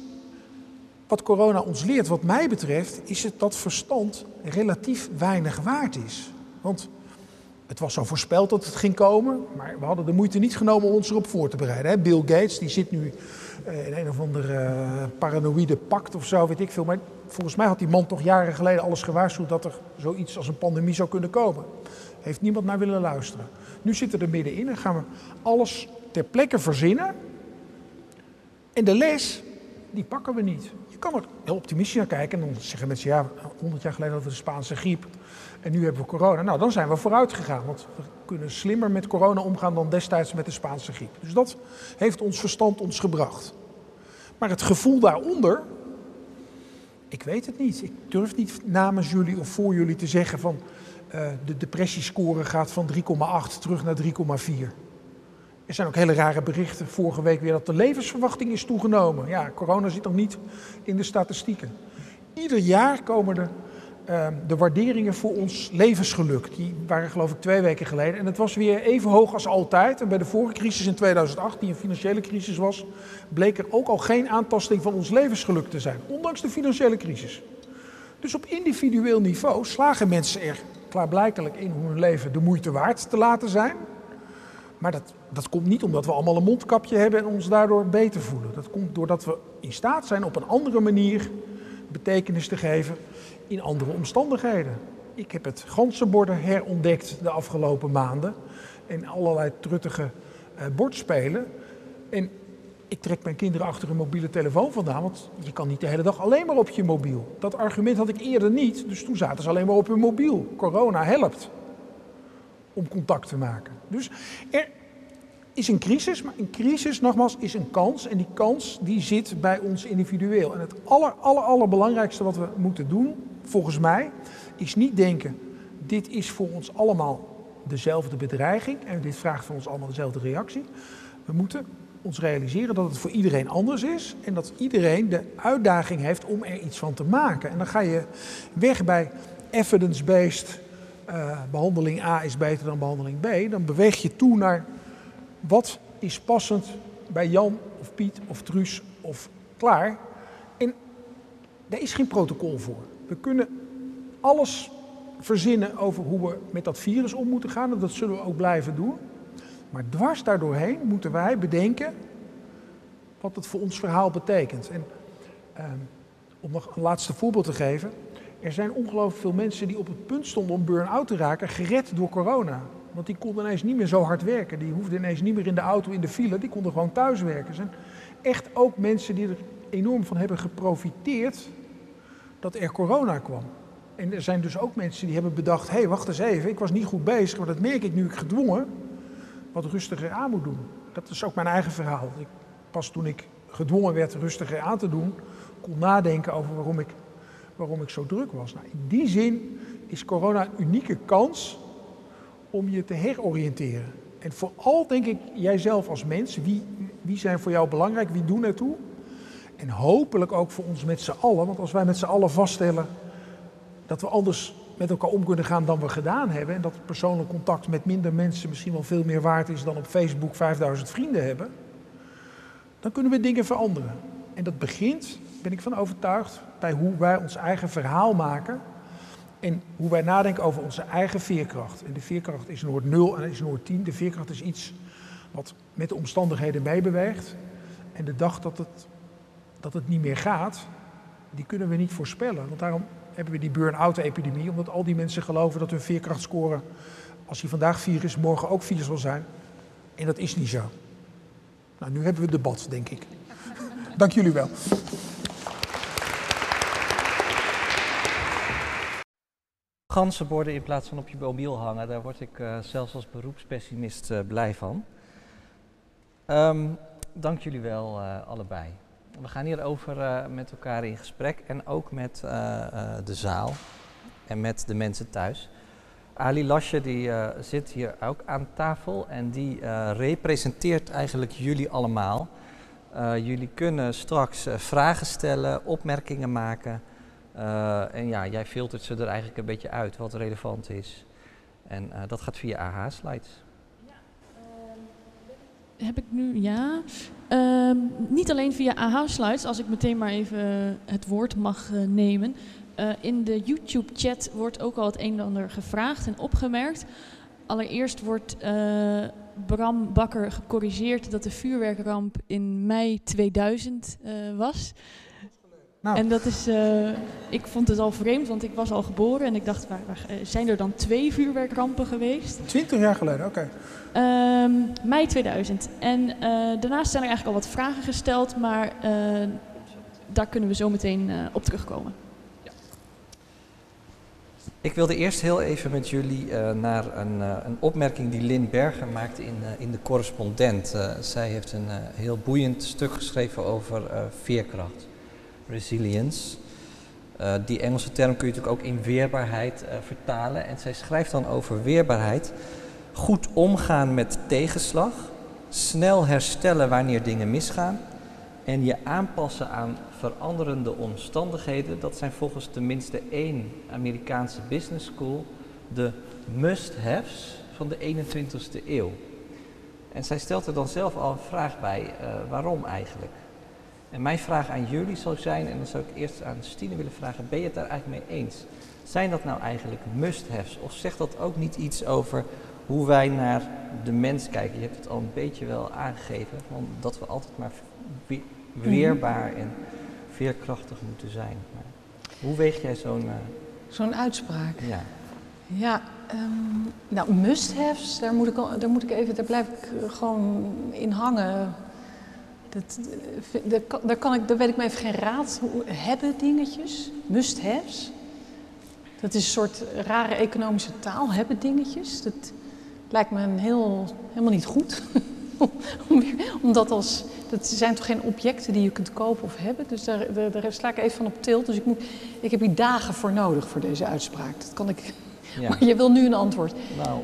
wat corona ons leert, wat mij betreft, is het dat verstand relatief weinig waard is. Want het was zo voorspeld dat het ging komen, maar we hadden de moeite niet genomen om ons erop voor te bereiden. Bill Gates, die zit nu eh, in een of andere uh, paranoïde pact of zo, weet ik veel. Maar volgens mij had die man toch jaren geleden alles gewaarschuwd dat er zoiets als een pandemie zou kunnen komen. Heeft niemand naar willen luisteren. Nu zitten we er middenin en gaan we alles ter plekke verzinnen. En de les, die pakken we niet. Je kan er heel optimistisch naar kijken en dan zeggen mensen, ja, 100 jaar geleden hadden we de Spaanse griep. En nu hebben we corona. Nou, dan zijn we vooruit gegaan. Want we kunnen slimmer met corona omgaan dan destijds met de Spaanse griep. Dus dat heeft ons verstand ons gebracht. Maar het gevoel daaronder, ik weet het niet. Ik durf niet namens jullie of voor jullie te zeggen van uh, de depressiescore gaat van 3,8 terug naar 3,4. Er zijn ook hele rare berichten. Vorige week weer dat de levensverwachting is toegenomen. Ja, corona zit nog niet in de statistieken. Ieder jaar komen er Ehm, de waarderingen voor ons levensgeluk. Die waren geloof ik twee weken geleden. En het was weer even hoog als altijd. En bij de vorige crisis in 2008, die een financiële crisis was, bleek er ook al geen aantasting van ons levensgeluk te zijn. Ondanks de financiële crisis. Dus op individueel niveau slagen mensen er klaarblijkelijk in om hun leven de moeite waard te laten zijn. Maar dat, dat komt niet omdat we allemaal een mondkapje hebben en ons daardoor beter voelen. Dat komt doordat we in staat zijn op een andere manier betekenis te geven in andere omstandigheden. Ik heb het ganzenborden herontdekt de afgelopen maanden. En allerlei truttige uh, bordspelen. En ik trek mijn kinderen achter een mobiele telefoon vandaan, want je kan niet de hele dag alleen maar op je mobiel. Dat argument had ik eerder niet, dus toen zaten ze alleen maar op hun mobiel. Corona helpt om contact te maken. Dus er is een crisis, maar een crisis, nogmaals, is een kans. En die kans die zit bij ons individueel. En het aller, aller, allerbelangrijkste wat we moeten doen volgens mij, is niet denken, dit is voor ons allemaal dezelfde bedreiging en dit vraagt van ons allemaal dezelfde reactie. We moeten ons realiseren dat het voor iedereen anders is en dat iedereen de uitdaging heeft om er iets van te maken. En dan ga je weg bij evidence-based uh, behandeling A is beter dan behandeling B. Dan beweeg je toe naar wat is passend bij Jan of Piet of Truus of Klaar. En daar is geen protocol voor. We kunnen alles verzinnen over hoe we met dat virus om moeten gaan. En dat zullen we ook blijven doen. Maar dwars daardoorheen moeten wij bedenken wat het voor ons verhaal betekent. En ehm, om nog een laatste voorbeeld te geven. Er zijn ongelooflijk veel mensen die op het punt stonden om burn-out te raken, gered door corona. Want die konden ineens niet meer zo hard werken. Die hoefden ineens niet meer in de auto, in de file. Die konden gewoon thuis werken. Er zijn echt ook mensen die er enorm van hebben geprofiteerd dat er corona kwam. En er zijn dus ook mensen die hebben bedacht: hé, hey, wacht eens even, ik was niet goed bezig, maar dat merk ik nu ik gedwongen wat rustiger aan moet doen. Dat is ook mijn eigen verhaal. Ik, pas toen ik gedwongen werd rustiger aan te doen, kon nadenken over waarom ik, waarom ik zo druk was. Nou, in die zin is corona een unieke kans om je te heroriënteren. En vooral denk ik, jijzelf als mens, wie, wie zijn voor jou belangrijk, wie doen ertoe? En hopelijk ook voor ons met z'n allen, want als wij met z'n allen vaststellen dat we anders met elkaar om kunnen gaan dan we gedaan hebben. En dat persoonlijk contact met minder mensen misschien wel veel meer waard is dan op Facebook 5000 vrienden hebben. Dan kunnen we dingen veranderen. En dat begint, ben ik van overtuigd, bij hoe wij ons eigen verhaal maken. En hoe wij nadenken over onze eigen veerkracht. En de veerkracht is nooit 0 en is nooit 10. De veerkracht is iets wat met de omstandigheden meebeweegt. En de dag dat het dat het niet meer gaat, die kunnen we niet voorspellen. Want daarom hebben we die burn-out-epidemie, omdat al die mensen geloven dat hun veerkrachtscore, als hij vandaag vier is, morgen ook vier zal zijn. En dat is niet zo. Nou, nu hebben we debat, denk ik. Dank jullie wel. Ganzenborden in plaats van op je mobiel hangen, daar word ik uh, zelfs als beroepspessimist uh, blij van. Um, dank jullie wel uh, allebei. We gaan hierover met elkaar in gesprek en ook met de zaal en met de mensen thuis. Ali Lasje die zit hier ook aan tafel en die representeert eigenlijk jullie allemaal. Jullie kunnen straks vragen stellen, opmerkingen maken. En ja, jij filtert ze er eigenlijk een beetje uit wat relevant is. En dat gaat via AH-slides. Ja, ehm, heb ik nu, ja. Ehm, niet alleen via AH-slides, als ik meteen maar even het woord mag nemen. In de YouTube-chat wordt ook al het een en ander gevraagd en opgemerkt. Allereerst wordt Bram Bakker gecorrigeerd dat de vuurwerkramp in mei 2000 uh, was. Nou. En dat is, ik vond het al vreemd, want ik was al geboren en ik dacht, waar, waar, zijn er dan twee vuurwerkrampen geweest? Twintig jaar geleden, oké. Okay. Um, mei 2000. En daarnaast zijn er eigenlijk al wat vragen gesteld, maar daar kunnen we zo meteen op terugkomen. Ik wilde eerst heel even met jullie uh, naar een, uh, een, opmerking die Lynn Berger maakte in, uh, in de correspondent. zij heeft een heel boeiend stuk geschreven over veerkracht, resilience. die Engelse term kun je natuurlijk ook in weerbaarheid vertalen. En zij schrijft dan over weerbaarheid. Goed omgaan met tegenslag, snel herstellen wanneer dingen misgaan en je aanpassen aan veranderende omstandigheden, dat zijn volgens tenminste één Amerikaanse business school de must-haves van de 21ste eeuw. En zij stelt er dan zelf al een vraag bij, uh, waarom eigenlijk? En mijn vraag aan jullie zou zijn, en dan zou ik eerst aan Stine willen vragen, ben je het daar eigenlijk mee eens? Zijn dat nou eigenlijk must-haves? Of zegt dat ook niet iets over hoe wij naar de mens kijken? Je hebt het al een beetje wel aangegeven, van dat we altijd maar weerbaar en veerkrachtig moeten zijn. Maar hoe weeg jij zo'n... Uh... Zo'n uitspraak? Ja. Ja, um, nou, must-haves, daar, moet ik, daar moet ik even, daar blijf ik eh, gewoon in hangen. Dat, dat, daar, kan ik, daar weet ik me even geen raad. Hebben dingetjes, must-haves. Dat is een soort rare economische taal, hebben dingetjes. Dat lijkt me een heel, helemaal niet goed. om dat als dat zijn toch geen objecten die je kunt kopen of hebben? Dus daar, daar, daar sla ik even van op tilt. Dus ik, moet, ik heb hier dagen voor nodig voor deze uitspraak. Dat kan ik. Ja. Maar je wil nu een antwoord. Nou,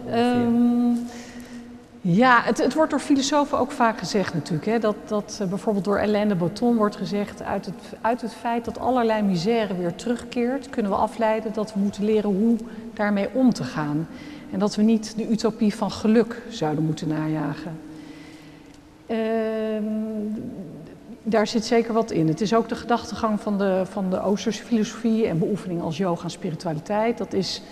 ja, het, het, wordt door filosofen ook vaak gezegd natuurlijk. Hè, dat, dat uh, bijvoorbeeld door Alain de Botton wordt gezegd... Uit het, uit het feit dat allerlei misère weer terugkeert... kunnen we afleiden dat we moeten leren hoe daarmee om te gaan. En dat we niet de utopie van geluk zouden moeten najagen. Ehm, daar zit zeker wat in. Het is ook de gedachtegang van de, van de Oosterse filosofie en beoefening als yoga en spiritualiteit. Dat is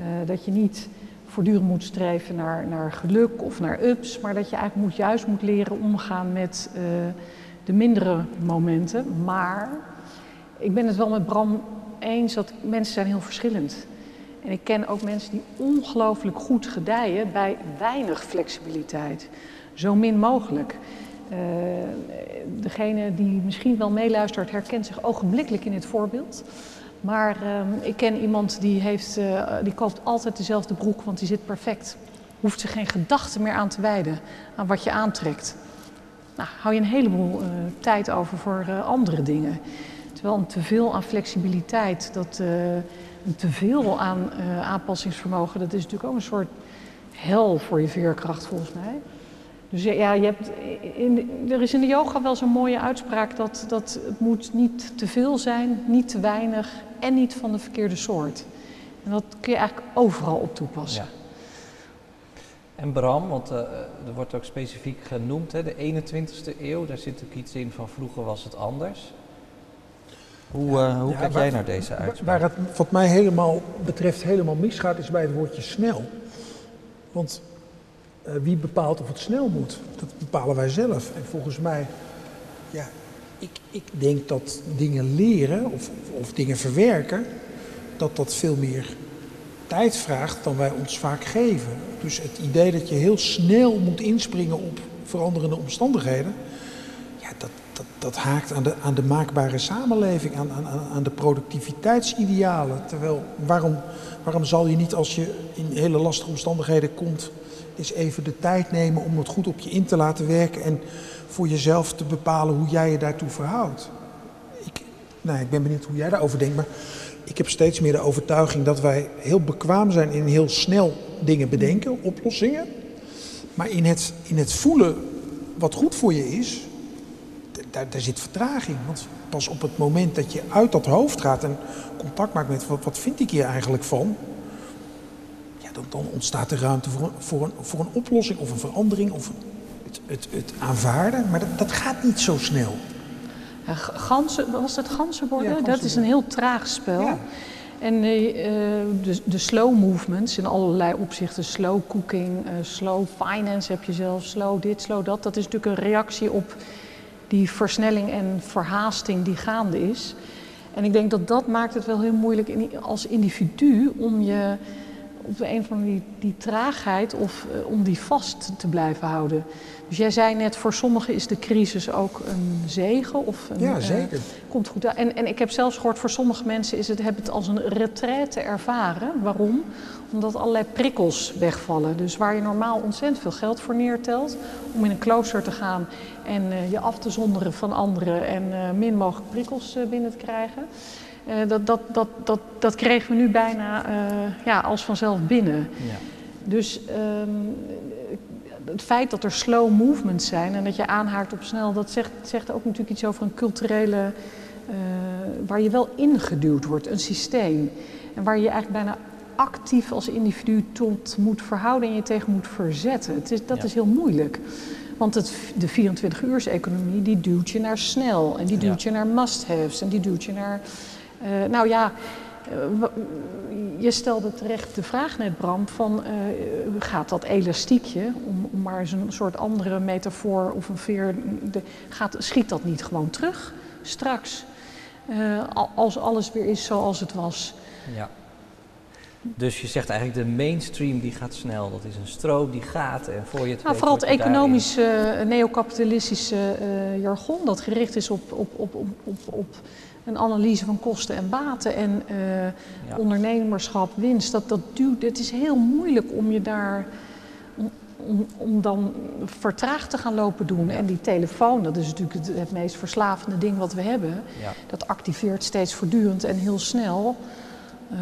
uh, dat je niet voortdurend moet streven naar, naar geluk of naar ups, maar dat je eigenlijk moet, juist moet leren omgaan met uh, de mindere momenten. Maar ik ben het wel met Bram eens dat mensen zijn heel verschillend. En ik ken ook mensen die ongelooflijk goed gedijen bij weinig flexibiliteit zo min mogelijk. Uh, degene die misschien wel meeluistert herkent zich ogenblikkelijk in het voorbeeld. Maar uh, ik ken iemand die, heeft, uh, die koopt altijd dezelfde broek, want die zit perfect. Hoeft zich geen gedachten meer aan te wijden aan wat je aantrekt. Nou, hou je een heleboel uh, tijd over voor andere dingen. Terwijl een teveel aan flexibiliteit, dat, een teveel aan aanpassingsvermogen, dat is natuurlijk ook een soort hel voor je veerkracht volgens mij. Dus ja, je hebt in, er is in de yoga wel zo'n mooie uitspraak dat, dat het moet niet te veel zijn, niet te weinig en niet van de verkeerde soort. En dat kun je eigenlijk overal op toepassen. Ja. En Bram, want uh, er wordt ook specifiek genoemd, hè, de 21ste eeuw, daar zit ook iets in van vroeger was het anders. Hoe, uh, hoe ja, kijk jij naar deze uitspraak? Waar het wat mij helemaal betreft helemaal misgaat is bij het woordje snel. Want wie bepaalt of het snel moet? Dat bepalen wij zelf. En volgens mij, ja, ik, ik denk dat dingen leren of, of dingen verwerken, dat dat veel meer tijd vraagt dan wij ons vaak geven. Dus het idee dat je heel snel moet inspringen op veranderende omstandigheden, ja, dat, dat, dat haakt aan de, aan de maakbare samenleving, aan, aan, aan de productiviteitsidealen. Terwijl, waarom, waarom zal je niet als je in hele lastige omstandigheden komt is even de tijd nemen om het goed op je in te laten werken en voor jezelf te bepalen hoe jij je daartoe verhoudt. Ik, nou, ik ben benieuwd hoe jij daarover denkt, maar ik heb steeds meer de overtuiging dat wij heel bekwaam zijn in heel snel dingen bedenken, oplossingen. Maar in het, in het voelen wat goed voor je is, daar, daar zit vertraging. Want pas op het moment dat je uit dat hoofd gaat en contact maakt met wat, wat vind ik hier eigenlijk van, dan, dan ontstaat er ruimte voor een, voor, een, voor een oplossing of een verandering of het, het, het aanvaarden. Maar dat, dat gaat niet zo snel. Ja, ganzen, was het ganzenborden? Ja, Dat is een heel traag spel. Ja. En eh, de, de slow movements in allerlei opzichten, slow cooking, eh, slow finance heb je zelf, slow dit, slow dat. Dat is natuurlijk een reactie op die versnelling en verhaasting die gaande is. En ik denk dat dat maakt het wel heel moeilijk in- als individu om je op de een of andere die, die traagheid of eh, om die vast te blijven houden. Dus jij zei net, voor sommigen is de crisis ook een zegen of een, Ja, eh, zeker. Komt goed uit. En, en ik heb zelfs gehoord, voor sommige mensen is het, hebben het als een retraite ervaren. Waarom? Omdat allerlei prikkels wegvallen. Dus waar je normaal ontzettend veel geld voor neertelt om in een klooster te gaan en eh, je af te zonderen van anderen en min mogelijk prikkels binnen te krijgen. Eh, dat, dat, dat, dat, dat kregen we nu bijna eh, ja, als vanzelf binnen. Ja. Dus ehm, het feit dat er slow movements zijn en dat je aanhaakt op snel, dat zegt, zegt ook natuurlijk iets over een culturele, eh, waar je wel ingeduwd wordt, een systeem. En waar je je eigenlijk bijna actief als individu tot moet verhouden en je tegen moet verzetten. Het is, dat Ja. is heel moeilijk. Want het, de 24-uurs-economie die duwt je naar snel en die duwt je naar must-haves en die duwt je naar. Eh, nou ja, eh, je stelde terecht de vraag net, Bram, van eh, gaat dat elastiekje, om, om maar eens een soort andere metafoor of een veer, de, gaat, schiet dat niet gewoon terug straks? Al- als alles weer is zoals het was. Ja. Dus je zegt eigenlijk de mainstream die gaat snel. Dat is een stroom die gaat en voor je het Nou, weet vooral het word je daarin- economisch eh, neocapitalistische jargon dat gericht is op, op, op, op, op, op een analyse van kosten en baten en eh, Ja. ondernemerschap, winst. Dat, dat duwt, het is heel moeilijk om je daar om, om, om dan vertraagd te gaan lopen doen. En die telefoon, dat is natuurlijk het, het meest verslavende ding wat we hebben. Ja. Dat activeert steeds voortdurend en heel snel eh,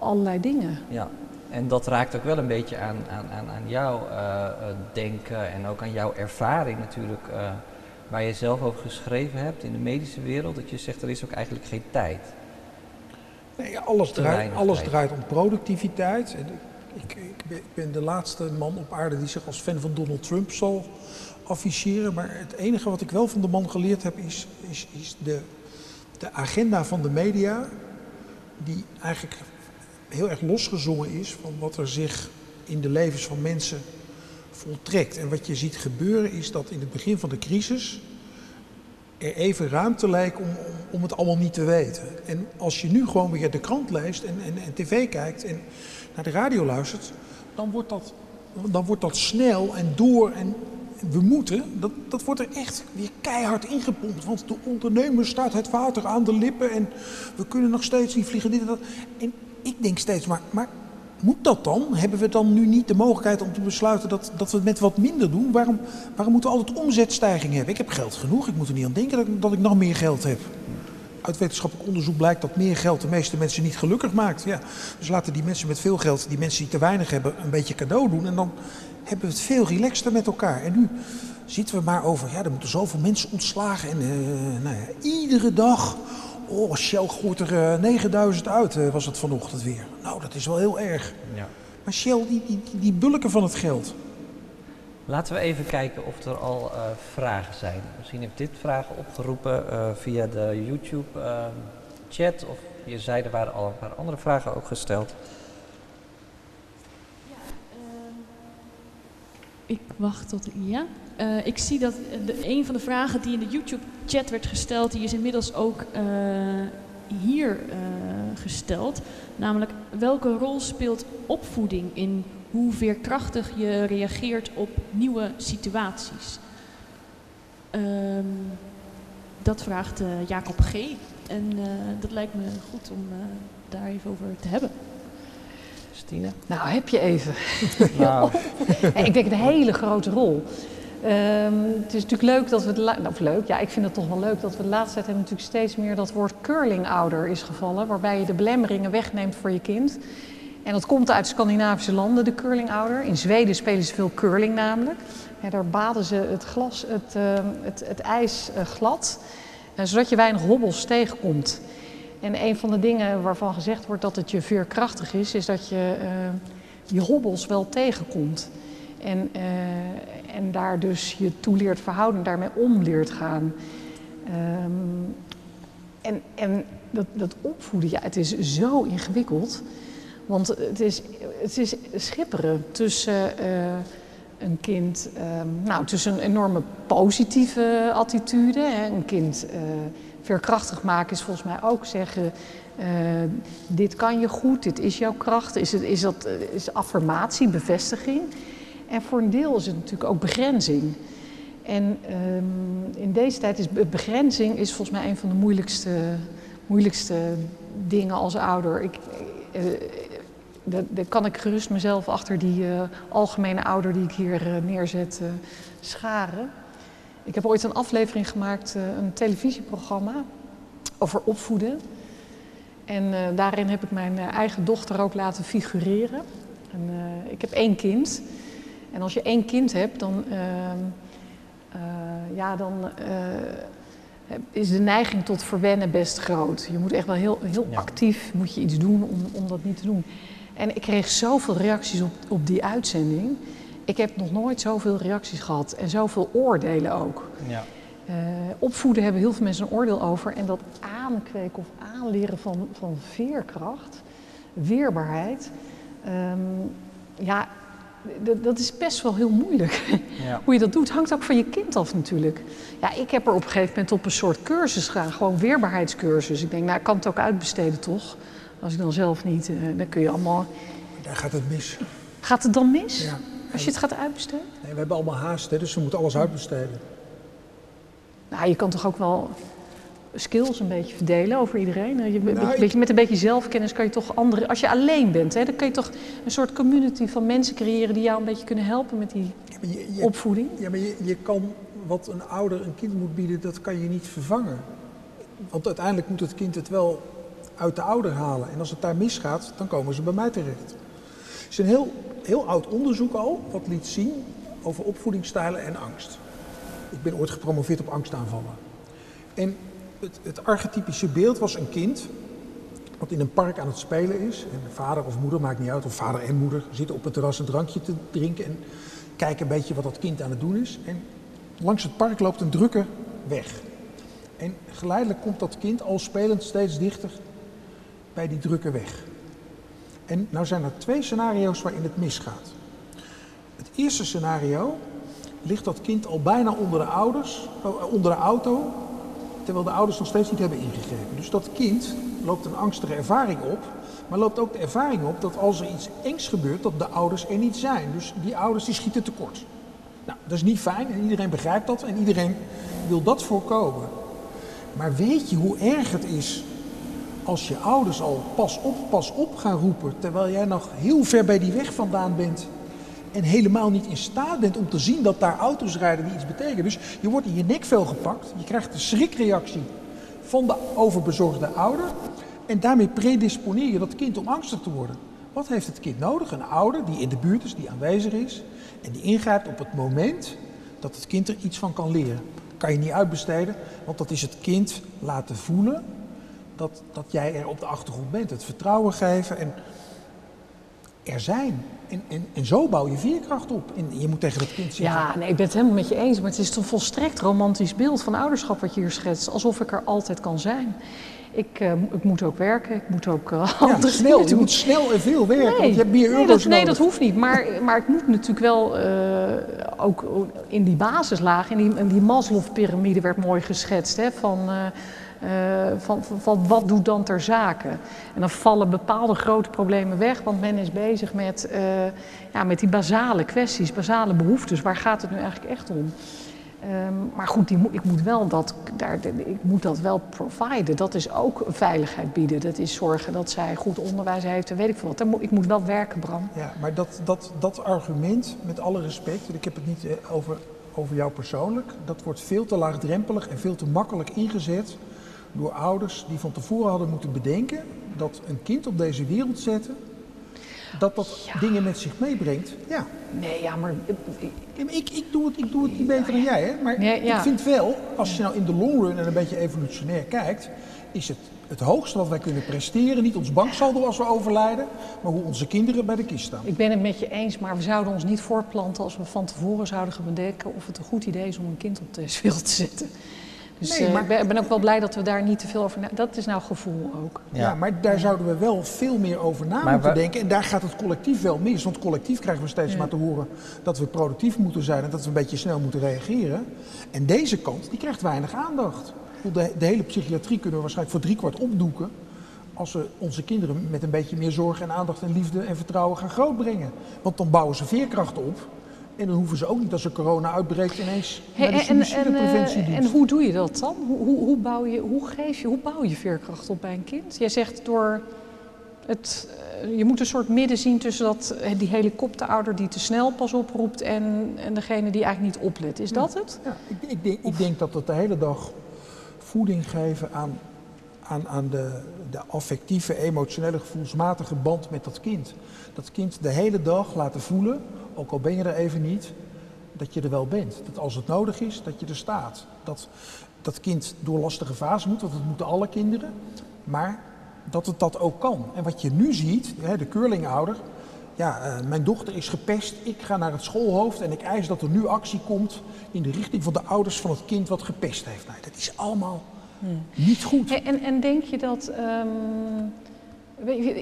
allerlei dingen. Ja, en dat raakt ook wel een beetje aan, aan, aan, aan jouw eh, denken en ook aan jouw ervaring natuurlijk, waar je zelf over geschreven hebt in de medische wereld, dat je zegt er is ook eigenlijk geen tijd. Nee, alles, draait, alles tijd. draait om productiviteit. En ik, ik, ben, ik ben de laatste man op aarde die zich als fan van Donald Trump zal afficheren. Maar het enige wat ik wel van de man geleerd heb is, is, is de, de agenda van de media. Die eigenlijk heel erg losgezongen is van wat er zich in de levens van mensen voltrekt. En wat je ziet gebeuren is dat in het begin van de crisis er even ruimte lijkt om, om, het allemaal niet te weten. En als je nu gewoon weer de krant leest en, en, en tv kijkt en naar de radio luistert, dan wordt dat, dan wordt dat snel en door en we moeten, dat, dat wordt er echt weer keihard ingepompt. Want de ondernemer staat het water aan de lippen en we kunnen nog steeds niet vliegen. Dit en dat. En ik denk steeds, maar, maar moet dat dan? Hebben we dan nu niet de mogelijkheid om te besluiten dat, dat we het met wat minder doen? Waarom, waarom moeten we altijd omzetstijging hebben? Ik heb geld genoeg, ik moet er niet aan denken dat dat ik nog meer geld heb. Uit wetenschappelijk onderzoek blijkt dat meer geld de meeste mensen niet gelukkig maakt. Ja, dus laten die mensen met veel geld, die mensen die te weinig hebben, een beetje cadeau doen. En dan hebben we het veel relaxter met elkaar. En nu zitten we maar over, ja, er moeten zoveel mensen ontslagen. En eh, nou ja, iedere dag, oh, Shell gooit er eh, 9000 uit, eh, was het vanochtend weer. Nou, dat is wel heel erg. Ja. Maar Shell, die, die, die bulken van het geld. Laten we even kijken of er al eh, vragen zijn. Misschien heeft dit vragen opgeroepen eh, via de YouTube-chat. of je zei er waren al een paar andere vragen ook gesteld. Ik wacht tot. Ja. Eh, ik zie dat de, een van de vragen die in de YouTube-chat werd gesteld, die is inmiddels ook eh, hier eh, gesteld. Namelijk, welke rol speelt opvoeding in hoe veerkrachtig je reageert op nieuwe situaties? Ehm, dat vraagt eh, Jacob G. En eh, dat lijkt me goed om eh, daar even over te hebben. Stine? Nou, heb je even. Nou, ik denk een hele grote rol. Ehm, het is natuurlijk leuk dat we, of leuk, ja, ik vind het toch wel leuk dat we de laatste tijd hebben natuurlijk steeds meer dat woord curling-ouder is gevallen, waarbij je de belemmeringen wegneemt voor je kind. En dat komt uit Scandinavische landen, de curling-ouder. In Zweden spelen ze veel curling namelijk. Daar baden ze het, glas, het, ehm, het, het ijs eh, glad, eh, zodat je weinig hobbels tegenkomt. En een van de dingen waarvan gezegd wordt dat het je veerkrachtig is, is dat je eh, die hobbels wel tegenkomt. En, eh, en daar dus je toe leert verhouden, daarmee om leert gaan. Ehm, en en dat, dat opvoeden, ja, het is zo ingewikkeld. Want het is, het is schipperen tussen eh, een kind, ehm, nou, tussen een enorme positieve attitude. Hè. Een kind eh, veerkrachtig maken is volgens mij ook zeggen: dit kan je goed, dit is jouw kracht. Is, het, is dat is affirmatie, bevestiging. En voor een deel is het natuurlijk ook begrenzing. En ehm, in deze tijd is be- begrenzing is volgens mij een van de moeilijkste, moeilijkste dingen als ouder. Ik, eh, dat kan ik gerust mezelf achter die eh, algemene ouder die ik hier eh, neerzet scharen. Ik heb ooit een aflevering gemaakt, een televisieprogramma over opvoeden. En daarin heb ik mijn eigen dochter ook laten figureren. En, ik heb één kind. En als je één kind hebt, dan, ehm, eh, ja, dan eh, is de neiging tot verwennen best groot. Je moet echt wel heel, heel Ja. actief moet je iets doen om, om dat niet te doen. En ik kreeg zoveel reacties op, op die uitzending. Ik heb nog nooit zoveel reacties gehad en zoveel oordelen ook. Ja. Eh, opvoeden hebben heel veel mensen een oordeel over. En dat aankweken of aanleren van, van veerkracht, weerbaarheid. ehm, ja, dat is best wel heel moeilijk. Ja. Hoe je dat doet, hangt ook van je kind af natuurlijk. Ja, ik heb er op een gegeven moment op een soort cursus gaan, gewoon weerbaarheidscursus. Ik denk, nou, ik kan het ook uitbesteden toch? Als ik dan zelf niet, eh, dan kun je allemaal... Daar gaat het mis. Gaat het dan mis? Ja. Als je het gaat uitbesteden? Nee, we hebben allemaal haast, hè, dus we moeten alles uitbesteden. Nou, je kan toch ook wel skills een beetje verdelen over iedereen. Je, een beetje- ik- beetje- met een beetje zelfkennis kan je toch andere... Als je alleen bent, hè, dan kun je toch een soort community van mensen creëren... die jou een beetje kunnen helpen met die Ja, je, je- opvoeding. ja, maar je, je kan wat een ouder een kind moet bieden, dat kan je niet vervangen. Want uiteindelijk moet het kind het wel uit de ouder halen. En als het daar misgaat, dan komen ze bij mij terecht. Er is een heel, heel oud onderzoek al, wat liet zien over opvoedingsstijlen en angst. Ik ben ooit gepromoveerd op angstaanvallen. En het, het archetypische beeld was een kind wat in een park aan het spelen is. En de vader of moeder, maakt niet uit, of vader en moeder zitten op het terras een drankje te drinken en kijken een beetje wat dat kind aan het doen is. En langs het park loopt een drukker weg. En geleidelijk komt dat kind al spelend steeds dichter bij die drukker weg. En nou zijn er twee scenario's waarin het misgaat. Het eerste scenario ligt dat kind al bijna onder de ouders, eh, onder de auto, terwijl de ouders nog steeds niet hebben ingegrepen. Dus dat kind loopt een angstige ervaring op, maar loopt ook de ervaring op dat als er iets engs gebeurt, dat de ouders er niet zijn. Dus die ouders die schieten tekort. Nou, dat is niet fijn en iedereen begrijpt dat en iedereen wil dat voorkomen. Maar weet je hoe erg het is als je ouders al pas op, pas op gaan roepen, terwijl jij nog heel ver bij die weg vandaan bent en helemaal niet in staat bent om te zien dat daar auto's rijden die iets betekenen. Dus je wordt in je nekvel gepakt, je krijgt een schrikreactie van de overbezorgde ouder en daarmee predisponeer je dat kind om angstig te worden. Wat heeft het kind nodig? Een ouder die in de buurt is, die aanwezig is en die ingrijpt op het moment dat het kind er iets van kan leren. Kan je niet uitbesteden, want dat is het kind laten voelen dat, dat jij er op de achtergrond bent. Het vertrouwen geven en er zijn. En, en, en zo bouw je veerkracht op. En je moet tegen dat kind zeggen... Ja, nee, ik ben het helemaal met je eens. Maar het is een volstrekt romantisch beeld van ouderschap wat je hier schetst. Alsof ik er altijd kan zijn. Ik, eh, ik moet ook werken, ik moet ook eh, Ja, snel. Je moet snel en veel werken, Nee, want je hebt meer nee, euro's dat, nee, dat hoeft niet. Maar, maar ik moet natuurlijk wel eh, ook in die basislaag, in die, in die Maslow-pyramide werd mooi geschetst. Hè, van, van, van, van wat doet dan ter zake? En dan vallen bepaalde grote problemen weg, want men is bezig met, eh, ja, met die basale kwesties, basale behoeftes. Waar gaat het nu eigenlijk echt om? Ehm, maar goed, die ik, moet wel dat, daar, ik moet dat wel providen. Dat is ook veiligheid bieden. Dat is zorgen dat zij goed onderwijs heeft en weet ik veel wat. Ik moet wel werken, Bram. Ja, maar dat, dat, dat argument, met alle respect, ik heb het niet eh, over over jou persoonlijk, dat wordt veel te laagdrempelig en veel te makkelijk ingezet door ouders die van tevoren hadden moeten bedenken dat een kind op deze wereld zetten, dat dat Ja. dingen met zich meebrengt. Ja, Nee, ja, maar ik, ik, doe het, ik doe het niet beter dan jij, hè? maar ja. ik vind wel, als je nou in de long run en een beetje evolutionair kijkt, is het het hoogste wat wij kunnen presteren, niet ons banksaldo als we overlijden, maar hoe onze kinderen bij de kist staan. ik ben het met je eens, maar we zouden ons niet voorplanten als we van tevoren zouden gaan bedenken of het een goed idee is om een kind op deze wereld te zetten. Dus Nee, eh, maar- ik, ben, ook wel blij dat we daar niet te veel over na... Dat is nou gevoel ook. Ja. maar daar zouden we wel veel meer over na Maar moeten denken. En daar gaat het collectief wel mis. Want collectief krijgen we steeds Ja. maar te horen dat we productief moeten zijn en dat we een beetje snel moeten reageren. En deze kant, die krijgt weinig aandacht. De, de hele psychiatrie kunnen we waarschijnlijk voor driekwart opdoeken. Als we onze kinderen met een beetje meer zorg en aandacht en liefde en vertrouwen gaan grootbrengen. Want dan bouwen ze veerkracht op. En dan hoeven ze ook niet als er corona uitbreekt ineens Hey, naar de en, en, eh, en hoe doe je dat dan? Hoe, hoe, hoe, bouw je, hoe geef je, hoe bouw je veerkracht op bij een kind? Jij zegt door het, eh, je moet een soort midden zien tussen dat, eh, die helikopterouder die te snel pas oproept en, en degene die eigenlijk niet oplet. Is dat het? Ja, ik, ik, denk, ik denk dat het de hele dag voeding geven aan, aan, aan de, de affectieve, emotionele, gevoelsmatige band met dat kind. Dat kind de hele dag laten voelen, ook al ben je er even niet, dat je er wel bent. Dat als het nodig is, dat je er staat. Dat dat kind door lastige fase moet, want dat moeten alle kinderen. Maar dat het dat ook kan. En wat je nu ziet, de curlingouder, ja, eh, mijn dochter is gepest, ik ga naar het schoolhoofd en ik eis dat er nu actie komt in de richting van de ouders van het kind wat gepest heeft. Nou, dat is allemaal niet goed. En, en denk je dat. ehm,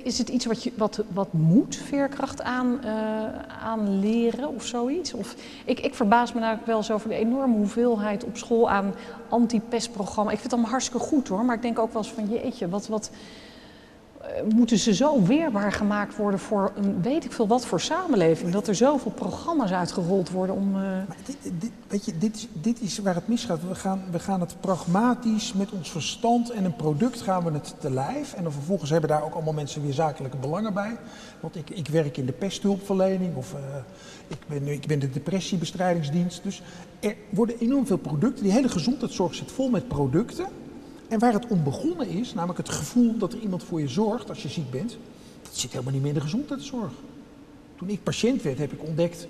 is het iets wat, je, wat, wat moet, veerkracht aan, eh, aanleren of zoiets? Of, ik, ik verbaas me namelijk wel eens over de enorme hoeveelheid op school aan anti-pestprogramma's. Ik vind het allemaal hartstikke goed hoor, maar ik denk ook wel eens van jeetje, wat. wat moeten ze zo weerbaar gemaakt worden voor een weet ik veel wat voor samenleving? Dat er zoveel programma's uitgerold worden om. eh, dit, dit, weet je, dit, is, dit is waar het misgaat. We gaan, we gaan het pragmatisch met ons verstand en een product gaan we het te lijf. En dan vervolgens hebben daar ook allemaal mensen weer zakelijke belangen bij. Want ik, ik werk in de pesthulpverlening of eh, ik, ben, ik ben de depressiebestrijdingsdienst. Dus er worden enorm veel producten. Die hele gezondheidszorg zit vol met producten. En waar het om begonnen is, namelijk het gevoel dat er iemand voor je zorgt als je ziek bent, dat zit helemaal niet meer in de gezondheidszorg. Toen ik patiënt werd, heb ik ontdekt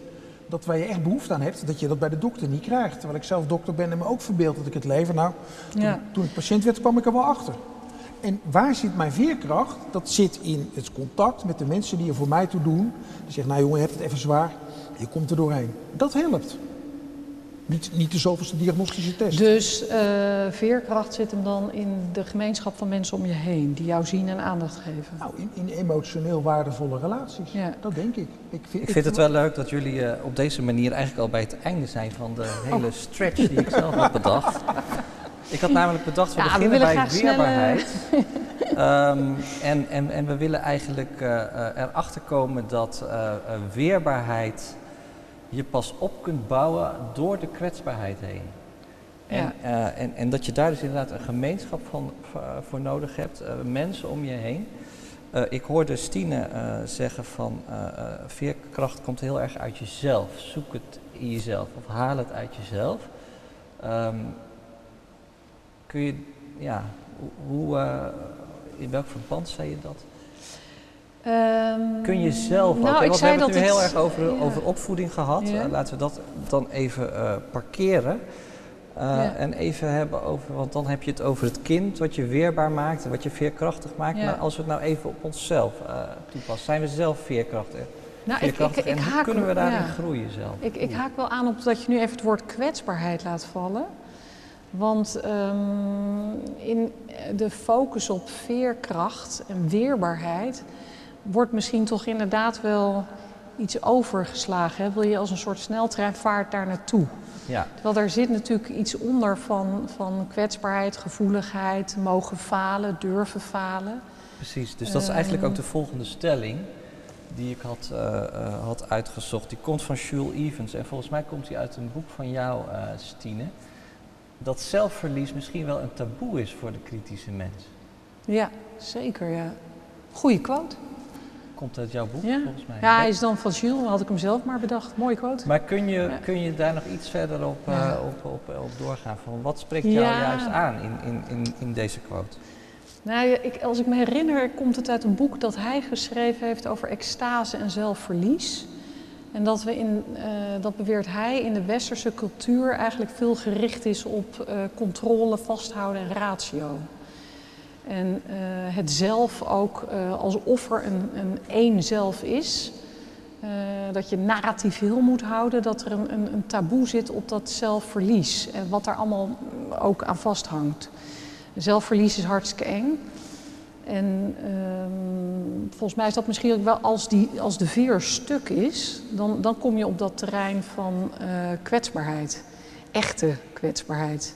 dat waar je echt behoefte aan hebt, dat je dat bij de dokter niet krijgt. Terwijl ik zelf dokter ben en me ook verbeeld dat ik het leven. Nou, toen, Ja. toen ik patiënt werd, kwam ik er wel achter. En waar zit mijn veerkracht? Dat zit in het contact met de mensen die er voor mij toe doen. Die zeggen, nou jongen, je hebt het even zwaar. Je komt er doorheen. Dat helpt. Niet, niet de zoveelste diagnostische test. Dus eh, veerkracht zit hem dan in de gemeenschap van mensen om je heen, die jou zien en aandacht geven. Nou, in, in emotioneel waardevolle relaties. Ja. Dat denk ik. Ik vind, Ik vind het wel leuk dat jullie eh, op deze manier eigenlijk al bij het einde zijn van de hele stretch die ik zelf had bedacht. Ik had namelijk bedacht, we Ja, beginnen bij weerbaarheid. Ehm, en, en, en we willen eigenlijk eh, eh, erachter komen dat weerbaarheid je pas op kunt bouwen door de kwetsbaarheid heen. En, Ja. eh, en, en dat je daar dus inderdaad een gemeenschap van, voor, voor nodig hebt, eh, mensen om je heen. Eh, ik hoorde Stine eh, zeggen van eh, eh, veerkracht komt heel erg uit jezelf. Zoek het in jezelf of haal het uit jezelf. Ehm, kun je, ja, hoe, eh, in welk verband zei je dat? Ehm, Kun je zelf ook, Nou, hè, ik want we zei hebben dat het nu heel erg over, ja. over opvoeding gehad. Ja. Eh, laten we dat dan even eh, parkeren. Eh, Ja. En even hebben over, want dan heb je het over het kind, wat je weerbaar maakt en wat je veerkrachtig maakt. Maar als we het nou even op onszelf eh, toepassen, zijn we zelf veerkrachtig? Nou, ik, ik, ik, en hoe kunnen we daarin groeien zelf? Ik, ik haak wel aan op dat je nu even het woord kwetsbaarheid laat vallen. Want ehm, in de focus op veerkracht en weerbaarheid wordt misschien toch inderdaad wel iets overgeslagen. Hè? Wil je als een soort sneltreinvaart daar naartoe? Ja, Terwijl daar zit natuurlijk iets onder van, van kwetsbaarheid, gevoeligheid, mogen falen, durven falen. precies. Dus dat is eigenlijk Ehm. ook de volgende stelling die ik had, eh, eh, had uitgezocht. Die komt van Jules Evans en volgens mij komt die uit een boek van jou, eh, Stine. Dat zelfverlies misschien wel een taboe is voor de kritische mens. Ja, zeker ja. Goeie quote. Komt uit jouw boek, Ja. volgens mij. Ja, hij is dan van Jules, had ik hem zelf maar bedacht. Mooie quote. Maar kun je, Ja. kun je daar nog iets verder op, eh, op, op, op doorgaan? Van wat spreekt jou juist aan in, in, in, in deze quote? Nou, ik, als ik me herinner, komt het uit een boek dat hij geschreven heeft over extase en zelfverlies. En dat, we in, eh, dat beweert hij in de westerse cultuur eigenlijk veel gericht is op eh, controle, vasthouden en ratio. En eh, het zelf ook eh, alsof er een, een één zelf is. eh, dat je narratief heel moet houden, dat er een, een, een taboe zit op dat zelfverlies. En wat daar allemaal ook aan vasthangt. Zelfverlies is hartstikke eng. En ehm, volgens mij is dat misschien ook wel als, die, als de veer stuk is, dan, dan kom je op dat terrein van kwetsbaarheid. Echte kwetsbaarheid.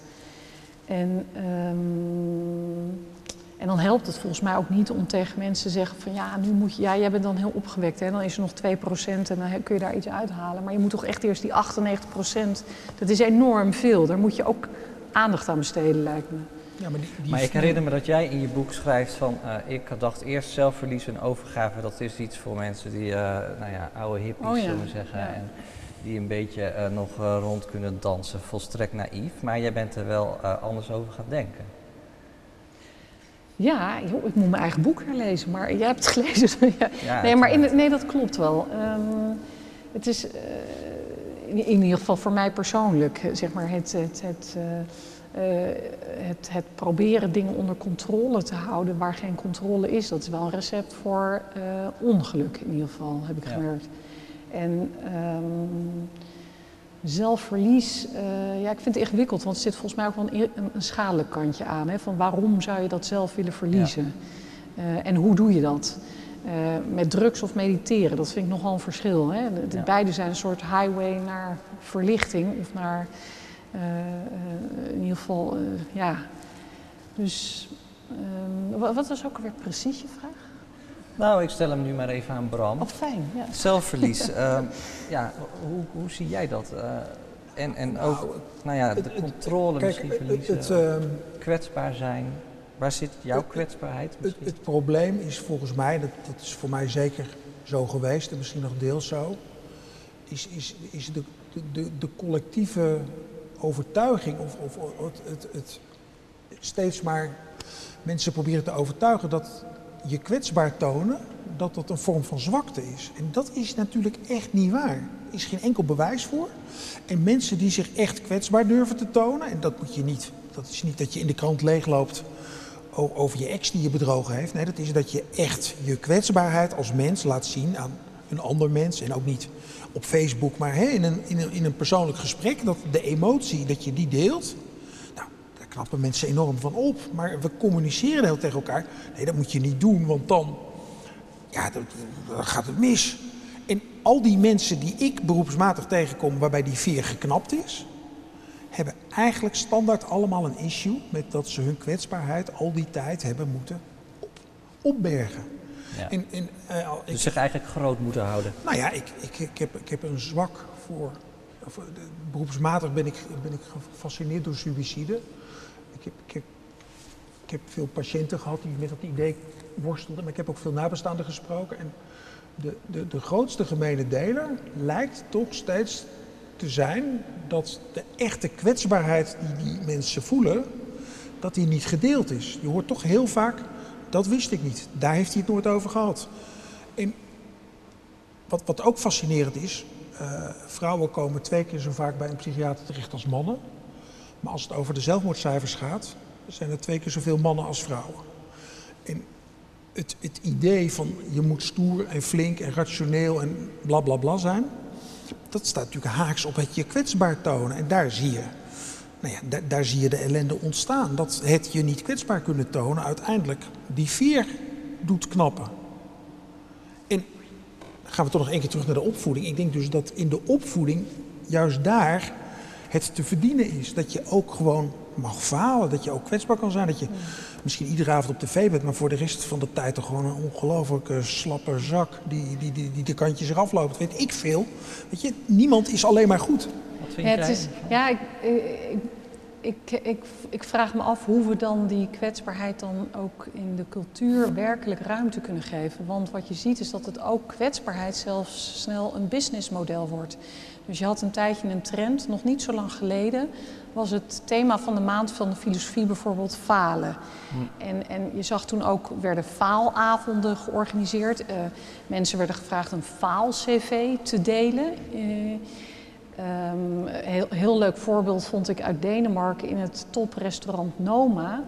En, ehm, en dan helpt het volgens mij ook niet om tegen mensen te zeggen van ja, nu moet je, ja, jij bent dan heel opgewekt, hè, dan is er nog 2% en dan kun je daar iets uithalen. Maar je moet toch echt eerst die 98%, dat is enorm veel. Daar moet je ook aandacht aan besteden, lijkt me. Ja, maar die, die Maar ik herinner me dat jij in je boek schrijft van, eh, ik dacht eerst zelfverlies en overgave, dat is iets voor mensen die, eh, nou ja, oude hippies Oh ja, zullen we zeggen, ja. en die een beetje eh, nog rond kunnen dansen, volstrekt naïef. Maar jij bent er wel eh, anders over gaan denken. Ja, joh, ik moet mijn eigen boek herlezen, maar jij hebt het gelezen. ja. Nee, maar in, nee, dat klopt wel. Ehm, het is eh, in, in ieder geval voor mij persoonlijk, eh, zeg maar, het, het, het, eh, het, het proberen dingen onder controle te houden waar geen controle is. Dat is wel een recept voor ongeluk, in ieder geval, heb ik Ja. gemerkt. En ehm, zelfverlies, eh, ja, ik vind het ingewikkeld, want er zit volgens mij ook wel een, schadelijk kantje aan. Hè, van waarom zou je dat zelf willen verliezen? Eh, en hoe doe je dat? Eh, met drugs of mediteren, dat vind ik nogal een verschil. Hè? De, de- Ja. Beide zijn een soort highway naar verlichting of naar, in ieder geval, ja. Dus, ehm, wa- wat was ook alweer precies je vraag? Nou, ik stel hem nu maar even aan Bram. Oh, fijn, ja. Zelfverlies, ehm, ja, hoe, hoe zie jij dat? Eh, en, en ook, Nou, nou ja, de het- het- controle Kijk, misschien het, verliezen, het, ehm, kwetsbaar zijn. Waar zit jouw het- kwetsbaarheid het, misschien? het probleem is volgens mij, dat, dat is voor mij zeker zo geweest en misschien nog deels zo, is, is, is de, de, de, de collectieve overtuiging of, of het, het, het steeds maar mensen proberen te overtuigen dat je kwetsbaar tonen, dat dat een vorm van zwakte is. En dat is natuurlijk echt niet waar. Er is geen enkel bewijs voor. En mensen die zich echt kwetsbaar durven te tonen, en dat moet je niet, dat is niet dat je in de krant leegloopt over je ex die je bedrogen heeft. Nee, dat is dat je echt je kwetsbaarheid als mens laat zien aan een ander mens. En ook niet op Facebook, maar hè, in, een, in, een, in een persoonlijk gesprek. Dat de emotie, dat je die deelt. Knappen mensen enorm van op. Maar we communiceren heel tegen elkaar. Nee, dat moet je niet doen, want dan, ja, dan, dan gaat het mis. En al die mensen die ik beroepsmatig tegenkom waarbij die veer geknapt is, hebben eigenlijk standaard allemaal een issue met dat ze hun kwetsbaarheid al die tijd hebben moeten op, opbergen. Ja. En, en, eh, ik, Dus zich eigenlijk groot moeten houden. nou ja, ik, ik, ik, heb, ik heb een zwak voor. de- beroepsmatig ben ik, ben ik gefascineerd door suïcide. Ik heb, ik, heb, veel patiënten gehad die met dat idee worstelden, maar ik heb ook veel nabestaanden gesproken. En de, de, de grootste gemene deler lijkt toch steeds te zijn dat de echte kwetsbaarheid die die mensen voelen, dat die niet gedeeld is. Je hoort toch heel vaak, dat wist ik niet, daar heeft hij het nooit over gehad. En wat, wat ook fascinerend is, eh, vrouwen komen twee keer zo vaak bij een psychiater terecht als mannen. Maar als het over de zelfmoordcijfers gaat, zijn er twee keer zoveel mannen als vrouwen. En het, het idee van je moet stoer en flink en rationeel en bla bla bla zijn, dat staat natuurlijk haaks op het je kwetsbaar tonen. En daar zie je, nou ja, daar, zie je de ellende ontstaan. Dat het je niet kwetsbaar kunnen tonen uiteindelijk die veer doet knappen. En gaan we toch nog één keer terug naar de opvoeding. Ik denk dus dat in de opvoeding juist daar het te verdienen is. Dat je ook gewoon mag falen, dat je ook kwetsbaar kan zijn. Dat je misschien iedere avond op tv bent, maar voor de rest van de tijd toch gewoon een ongelooflijke slappe zak die, die, die, die de kantjes eraf loopt. Weet ik veel. Weet je, niemand is alleen maar goed. Wat vind Ja, jij? het is, ja ik, ik, ik, ik, ik vraag me af hoe we dan die kwetsbaarheid dan ook in de cultuur werkelijk ruimte kunnen geven. Want wat je ziet is dat het ook kwetsbaarheid zelfs snel een businessmodel wordt. Dus je had een tijdje een trend, nog niet zo lang geleden, was het thema van de maand van de filosofie bijvoorbeeld falen. En, en je zag toen ook, werden faalavonden georganiseerd. Uh, mensen werden gevraagd een faal-cv te delen. Uh, Um, heel, heel leuk voorbeeld vond ik uit Denemarken in het toprestaurant Noma.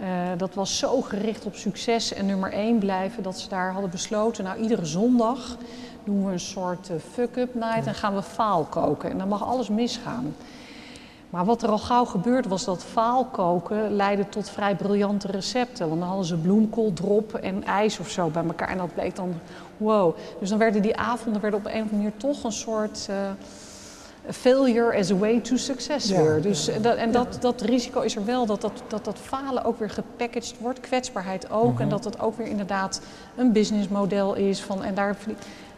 Uh, dat was zo gericht op succes en nummer één blijven dat ze daar hadden besloten, nou iedere zondag doen we een soort uh, fuck-up night en gaan we faal koken. En dan mag alles misgaan. Maar wat er al gauw gebeurde was dat faalkoken leidde tot vrij briljante recepten. Want dan hadden ze bloemkool, drop en ijs of zo bij elkaar. En dat bleek dan wow. Dus dan werden die avonden werden op een of andere manier toch een soort... Uh, failure as a way to success ja, weer. Dus ja, dat, en dat, dat risico is er wel, dat dat, dat dat falen ook weer gepackaged wordt, kwetsbaarheid ook. Mm -hmm. En dat het ook weer inderdaad een businessmodel is. Van, en daar,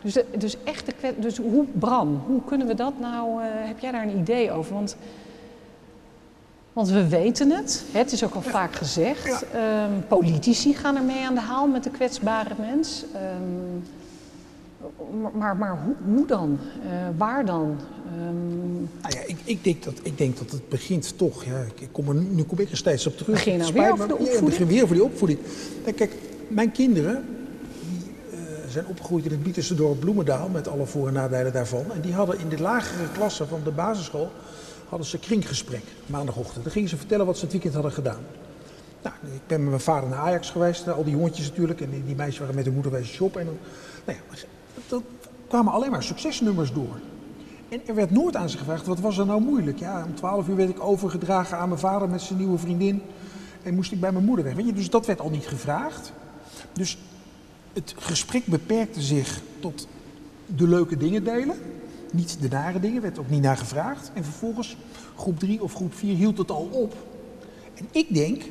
dus, dus echt de dus hoe, Bram, hoe kunnen we dat nou, uh, heb jij daar een idee over? Want, want we weten het, het is ook al vaak gezegd. Um, politici gaan ermee aan de haal met de kwetsbare mens. Um, maar, maar hoe, hoe, dan? Uh, waar dan? Um... Nou ja, ik, ik, denk dat, ik denk dat het begint toch. Ja, ik kom er, nu kom ik er steeds op terug. Begin nou weer over de opvoeding? Ja, begin weer over die opvoeding. Kijk, mijn kinderen die, uh, zijn opgegroeid in het Bieterse dorp Bloemendaal... met alle voor- en nadelen daarvan. En die hadden in de lagere klassen van de basisschool... hadden ze kringgesprek maandagochtend. Dan gingen ze vertellen wat ze het weekend hadden gedaan. Nou, ik ben met mijn vader naar Ajax geweest. Al die jongetjes natuurlijk. En die, die meisjes waren met hun moeder wezen shoppen. En dan, nou ja, dat kwamen alleen maar succesnummers door. En er werd nooit aan ze gevraagd, wat was er nou moeilijk? Ja, om 12 uur werd ik overgedragen aan mijn vader met zijn nieuwe vriendin. En moest ik bij mijn moeder weg. Weet je, dus dat werd al niet gevraagd. Dus het gesprek beperkte zich tot de leuke dingen delen. Niet de nare dingen, werd ook niet naar gevraagd. En vervolgens, groep 3 of groep 4, hield het al op. En ik denk,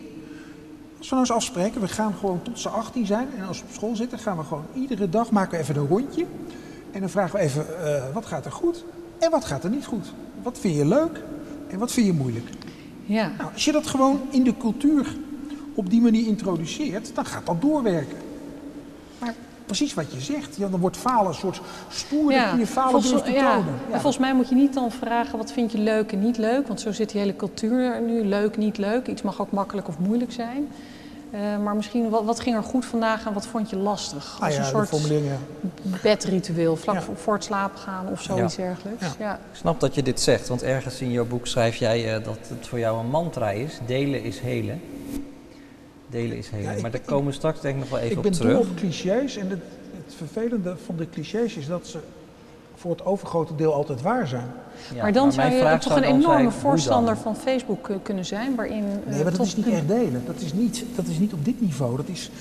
als we nou eens afspreken, we gaan gewoon tot ze 18 zijn. En als we op school zitten, gaan we gewoon iedere dag maken we even een rondje. En dan vragen we even, uh, wat gaat er goed en wat gaat er niet goed? Wat vind je leuk en wat vind je moeilijk? Ja. Nou, als je dat gewoon in de cultuur op die manier introduceert, dan gaat dat doorwerken. Precies wat je zegt, ja, dan wordt falen een soort stoer ja. je falen volgens, durft te ja. tonen. Ja. volgens mij moet je niet dan vragen wat vind je leuk en niet leuk, want zo zit die hele cultuur nu, leuk, niet leuk. Iets mag ook makkelijk of moeilijk zijn. Uh, maar misschien, wat, wat, ging er goed vandaag en wat vond je lastig? Als ah, ja, een soort bedritueel, vlak ja. voor, het slapen gaan of zoiets ja. dergelijks. Ja. Ik snap dat je dit zegt, want ergens in jouw boek schrijf jij uh, dat het voor jou een mantra is. Delen is helen. Delen is helen. Ik, maar daar komen we straks denk ik nog wel even op terug. Ik ben dol op clichés en het, het vervelende van de clichés is dat ze voor het overgrote deel altijd waar zijn. Ja, maar dan maar zou je toch een enorme voorstander van Facebook uh, kunnen zijn, waarin... Uh, nee, maar dat is niet echt delen. Dat is niet, dat is niet op dit niveau. Dat is,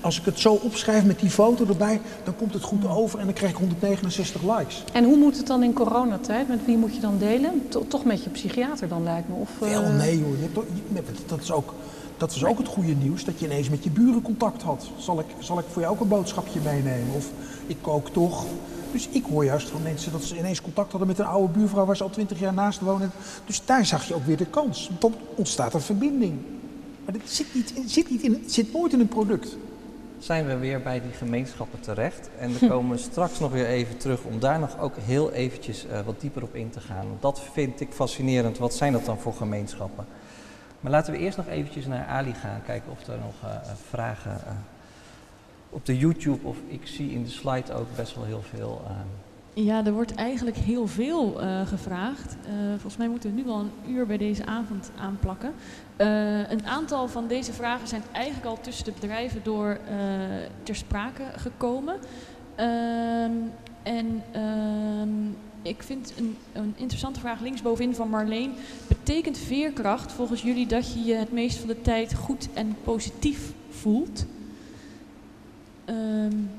als ik het zo opschrijf met die foto erbij, dan komt het goed over en dan krijg ik 169 likes. En hoe moet het dan in coronatijd? Met wie moet je dan delen? To toch met je psychiater dan, lijkt me? Of. Wel, nee hoor. Je, je, dat is ook... Dat is ook het goede nieuws, dat je ineens met je buren contact had. Zal ik, zal ik voor jou ook een boodschapje meenemen? Of ik kook toch. Dus ik hoor juist van mensen dat ze ineens contact hadden met een oude buurvrouw waar ze al twintig jaar naast wonen. Dus daar zag je ook weer de kans. Dan ontstaat een verbinding. Maar dit zit, niet, zit, niet in, zit nooit in een product. Zijn we weer bij die gemeenschappen terecht. En we komen straks nog weer even terug om daar nog ook heel eventjes uh, wat dieper op in te gaan. Dat vind ik fascinerend. Wat zijn dat dan voor gemeenschappen? Maar laten we eerst nog eventjes naar Ali gaan. Kijken of er nog uh, vragen uh, op de YouTube of ik zie in de slide ook best wel heel veel. Uh... Ja, er wordt eigenlijk heel veel gevraagd. Volgens mij moeten we nu wel een uur bij deze avond aanplakken. een aantal van deze vragen zijn eigenlijk al tussen de bedrijven door ter sprake gekomen. Ehm, en ehm, ik vind een, een, interessante vraag linksbovenin van Marleen. Betekent veerkracht volgens jullie dat je je het meest van de tijd goed en positief voelt? Um,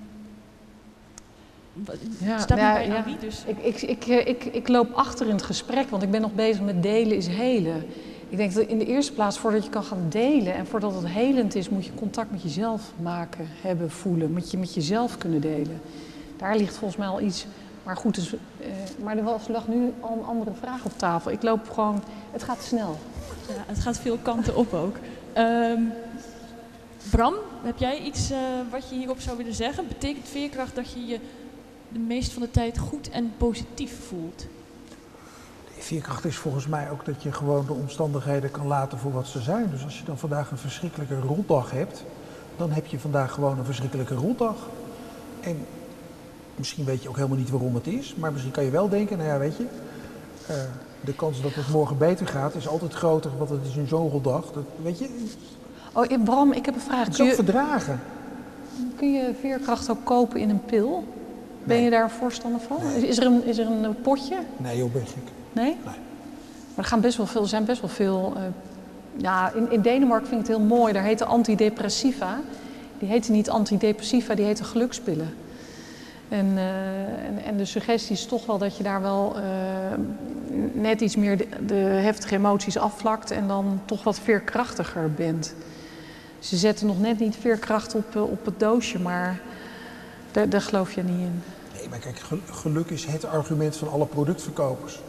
ja, staat ja, bij ja. Dus. Ik, ik, ik, ik, ik loop achter in het gesprek, want ik ben nog bezig met delen is helen. Ik denk dat in de eerste plaats, voordat je kan gaan delen en voordat het helend is, moet je contact met jezelf maken, hebben, voelen. Moet je met jezelf kunnen delen. Daar ligt volgens mij al iets Maar goed, dus, eh, maar er was, lag nu al een andere vraag op tafel. Ik loop gewoon, het gaat snel. Ja, het gaat veel kanten op ook. Ehm, Bram, heb jij iets eh, wat je hierop zou willen zeggen? Betekent veerkracht dat je je de meest van de tijd goed en positief voelt? Veerkracht is volgens mij ook dat je gewoon de omstandigheden kan laten voor wat ze zijn. Dus als je dan vandaag een verschrikkelijke rotdag hebt, dan heb je vandaag gewoon een verschrikkelijke rotdag. En misschien weet je ook helemaal niet waarom het is, maar misschien kan je wel denken, nou ja, weet je, eh, de kans dat het morgen beter gaat is altijd groter, want het is een zo'n rotdag. Dat, weet je, Oh, eh, Bram, ik heb een vraag. Kun je, verdragen. kun je veerkracht ook kopen in een pil? Ben Nee. je daar voorstander van? Is, is er een, is er een potje? Nee joh, ben gek. Nee? Nee. Maar er, gaan best wel veel, er zijn best wel veel. eh, ja, in, in Denemarken vind ik het heel mooi. Daar heten antidepressiva. Die heten niet antidepressiva, die heten gelukspillen. En, eh, en, en de suggestie is toch wel dat je daar wel eh, net iets meer de, heftige emoties afvlakt en dan toch wat veerkrachtiger bent. Ze zetten nog net niet veerkracht op, eh, op het doosje, maar daar, daar geloof je niet in. Nee, maar kijk, gel- geluk is het argument van alle productverkopers.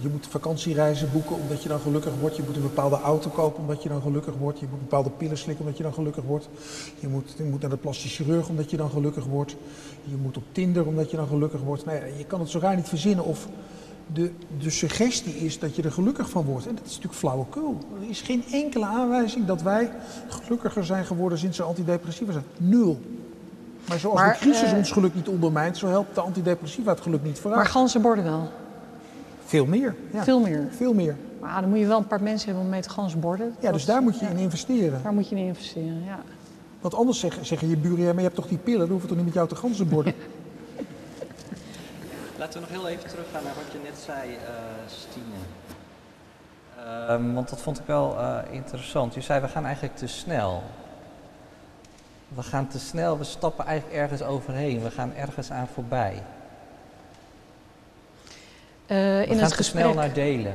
Je moet vakantiereizen boeken omdat je dan gelukkig wordt. Je moet een bepaalde auto kopen omdat je dan gelukkig wordt. Je moet bepaalde pillen slikken omdat je dan gelukkig wordt. Je moet, je moet naar de plastisch chirurg omdat je dan gelukkig wordt. Je moet op Tinder omdat je dan gelukkig wordt. Nou ja, je kan het zo raar niet verzinnen of de, de suggestie is dat je er gelukkig van wordt. En dat is natuurlijk flauwekul. Er is geen enkele aanwijzing dat wij gelukkiger zijn geworden sinds ze antidepressiva zijn. Nul. Maar zoals Maar, de crisis eh, ons geluk niet ondermijnt, zo helpt de antidepressiva het geluk niet vooruit. Maar ganzenborden wel, Veel meer. Ja, veel meer. veel meer. Maar dan moet je wel een paar mensen hebben om mee te ganzenborden. Ja, dus daar moet je in investeren. Daar moet je in investeren, ja. Want anders zeggen, zeggen je buren, ja, maar je hebt toch die pillen, dan hoeven we toch niet met jou te ganzenborden. Laten we nog heel even teruggaan naar wat je net zei, eh Stine. Ehm, want dat vond ik wel eh, interessant. Je zei, we gaan eigenlijk te snel. We gaan te snel, we stappen eigenlijk ergens overheen. We gaan ergens aan voorbij. We in gaan het gesprek. snel naar delen.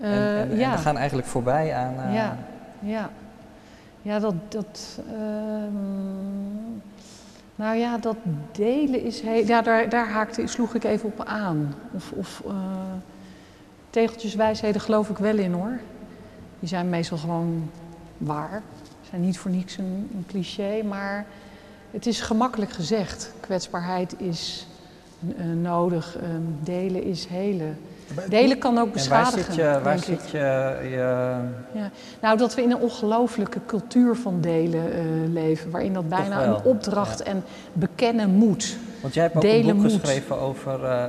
Eh, en, en, we gaan eigenlijk voorbij aan... eh, ja, ja. Ja, dat... dat ehm, nou ja, dat delen is... Heel, ja, daar, daar haakte, sloeg ik even op aan. Of, of tegeltjeswijsheden geloof ik wel in hoor. Die zijn meestal gewoon waar. Zijn niet voor niks een, een cliché, maar het is gemakkelijk gezegd. Kwetsbaarheid is nodig, ehm, delen is helen. Delen kan ook En waar beschadigen, zit je... Waar zit je, je Nou, dat we in een ongelooflijke cultuur van delen eh, leven, waarin dat bijna een opdracht ja. en bekennen moet. want jij hebt ook Delen een boek moet. geschreven over... eh,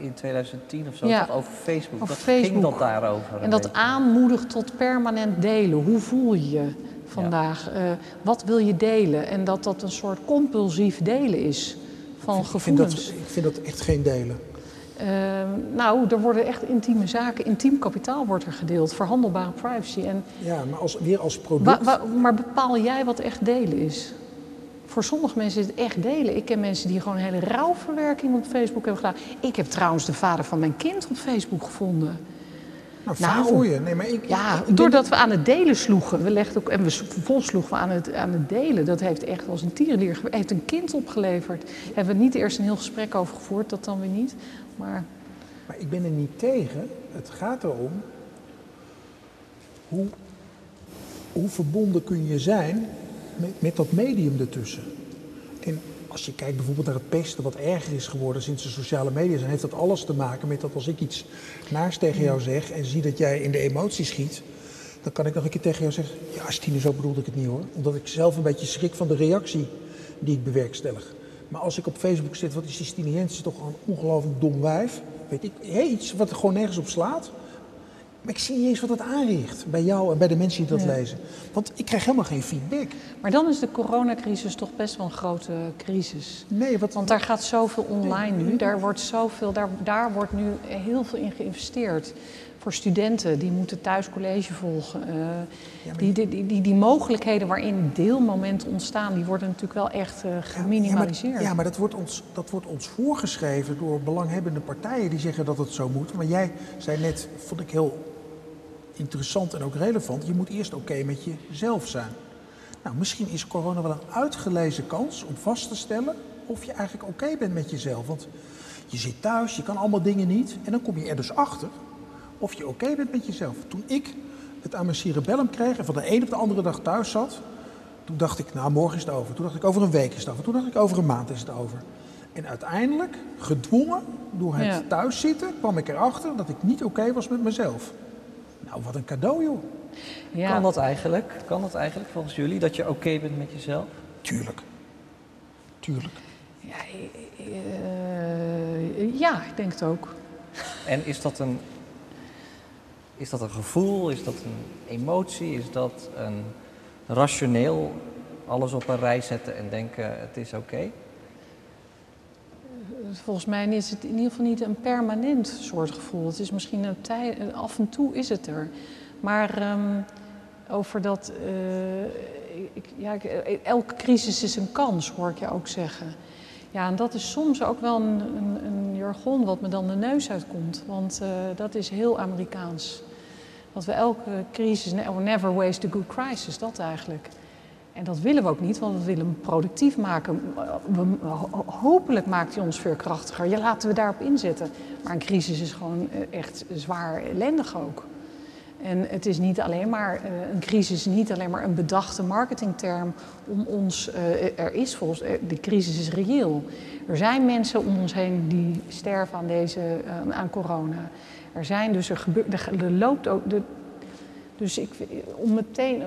in 2010 of zo, Ja, over Facebook. over Wat ging dat daarover? En dat beetje? aanmoedigt tot permanent delen. Hoe voel je je vandaag? Eh, wat wil je delen? En dat dat een soort compulsief delen is van ik, vind dat, gevoelens. ik vind dat echt geen delen. Eh, nou, er worden echt intieme zaken, intiem kapitaal wordt er gedeeld, verhandelbare privacy. En Ja, maar als, weer als product. Wa- wa- maar bepaal jij wat echt delen is? Voor sommige mensen is het echt delen. Ik ken mensen die gewoon een hele rouwverwerking op Facebook hebben gedaan. Ik heb trouwens de vader van mijn kind op Facebook gevonden. Nou, nou. Nee, maar ik, Ja, doordat we aan het delen sloegen. We legden ook, en we vervolgens sloegen we aan het, aan het delen. Dat heeft echt als een tierenlier heeft een kind opgeleverd. Daar hebben we niet eerst een heel gesprek over gevoerd, dat dan weer niet. Maar Maar ik ben er niet tegen. Het gaat erom hoe, hoe verbonden kun je zijn met, met dat medium ertussen. En als je kijkt bijvoorbeeld naar het pesten, wat erger is geworden sinds de sociale media zijn, heeft dat alles te maken met dat als ik iets naars tegen jou zeg en zie dat jij in de emotie schiet, dan kan ik nog een keer tegen jou zeggen, ja Stine, zo bedoelde ik het niet hoor. Omdat ik zelf een beetje schrik van de reactie die ik bewerkstellig. Maar als ik op Facebook zit, wat is die Stine Jensen toch een ongelooflijk dom wijf. Weet ik, hé, iets wat er gewoon nergens op slaat. Maar ik zie niet eens wat het aanricht bij jou en bij de mensen die dat lezen. Want ik krijg helemaal geen feedback. Maar dan is de coronacrisis toch best wel een grote crisis. Nee, wat, Want daar gaat zoveel online nu. Daar wordt, zoveel, daar, daar wordt nu heel veel in geïnvesteerd. Voor studenten, die moeten thuis college volgen. Eh, die, die, die, die, die mogelijkheden waarin deelmomenten ontstaan, die worden natuurlijk wel echt eh, geminimaliseerd. Ja, maar, ja, maar dat, wordt ons, dat wordt ons voorgeschreven door belanghebbende partijen die zeggen dat het zo moet. Maar jij zei net, vond ik heel interessant en ook relevant, je moet eerst oké met jezelf zijn. Nou, misschien is corona wel een uitgelezen kans om vast te stellen of je eigenlijk oké bent met jezelf. Want Je zit thuis, je kan allemaal dingen niet. En dan kom je er dus achter of je oké bent met jezelf. Toen ik het aan mijn cerebellum kreeg en van de een op de andere dag thuis zat, toen dacht ik, nou morgen is het over. Toen dacht ik, over een week is het over. Toen dacht ik, over een maand is het over. En uiteindelijk, gedwongen door het Ja. thuiszitten, kwam ik erachter dat ik niet oké was met mezelf. Nou, wat een cadeau joh. Ja. Kan dat eigenlijk? Kan dat eigenlijk volgens jullie, dat je oké bent met jezelf? Tuurlijk. Tuurlijk. Ja, eh, ja, ik denk het ook. En is dat een, is dat een gevoel? Is dat een emotie? Is dat een rationeel alles op een rij zetten en denken het is oké? Volgens mij is het in ieder geval niet een permanent soort gevoel. Het is misschien een tij, af en toe is het er. Maar ehm, over dat. eh, ik, ja, eh, elke crisis is een kans, hoor ik je ook zeggen. Ja, en dat is soms ook wel een, een, jargon wat me dan de neus uitkomt. Want eh, dat is heel Amerikaans. Dat we elke crisis, ne- never waste a good crisis, dat eigenlijk. En dat willen we ook niet, want we willen hem productief maken. Hopelijk maakt hij ons veerkrachtiger. Ja, laten we daarop inzetten. Maar een crisis is gewoon eh, echt zwaar ellendig ook. En het is niet alleen maar, eh, een crisis is niet alleen maar een bedachte marketingterm om ons, eh, er is volgens, de crisis is reëel. Er zijn mensen om ons heen die sterven aan deze, aan corona. Er zijn dus, er gebeurt, er, loopt ook, dus ik, om meteen,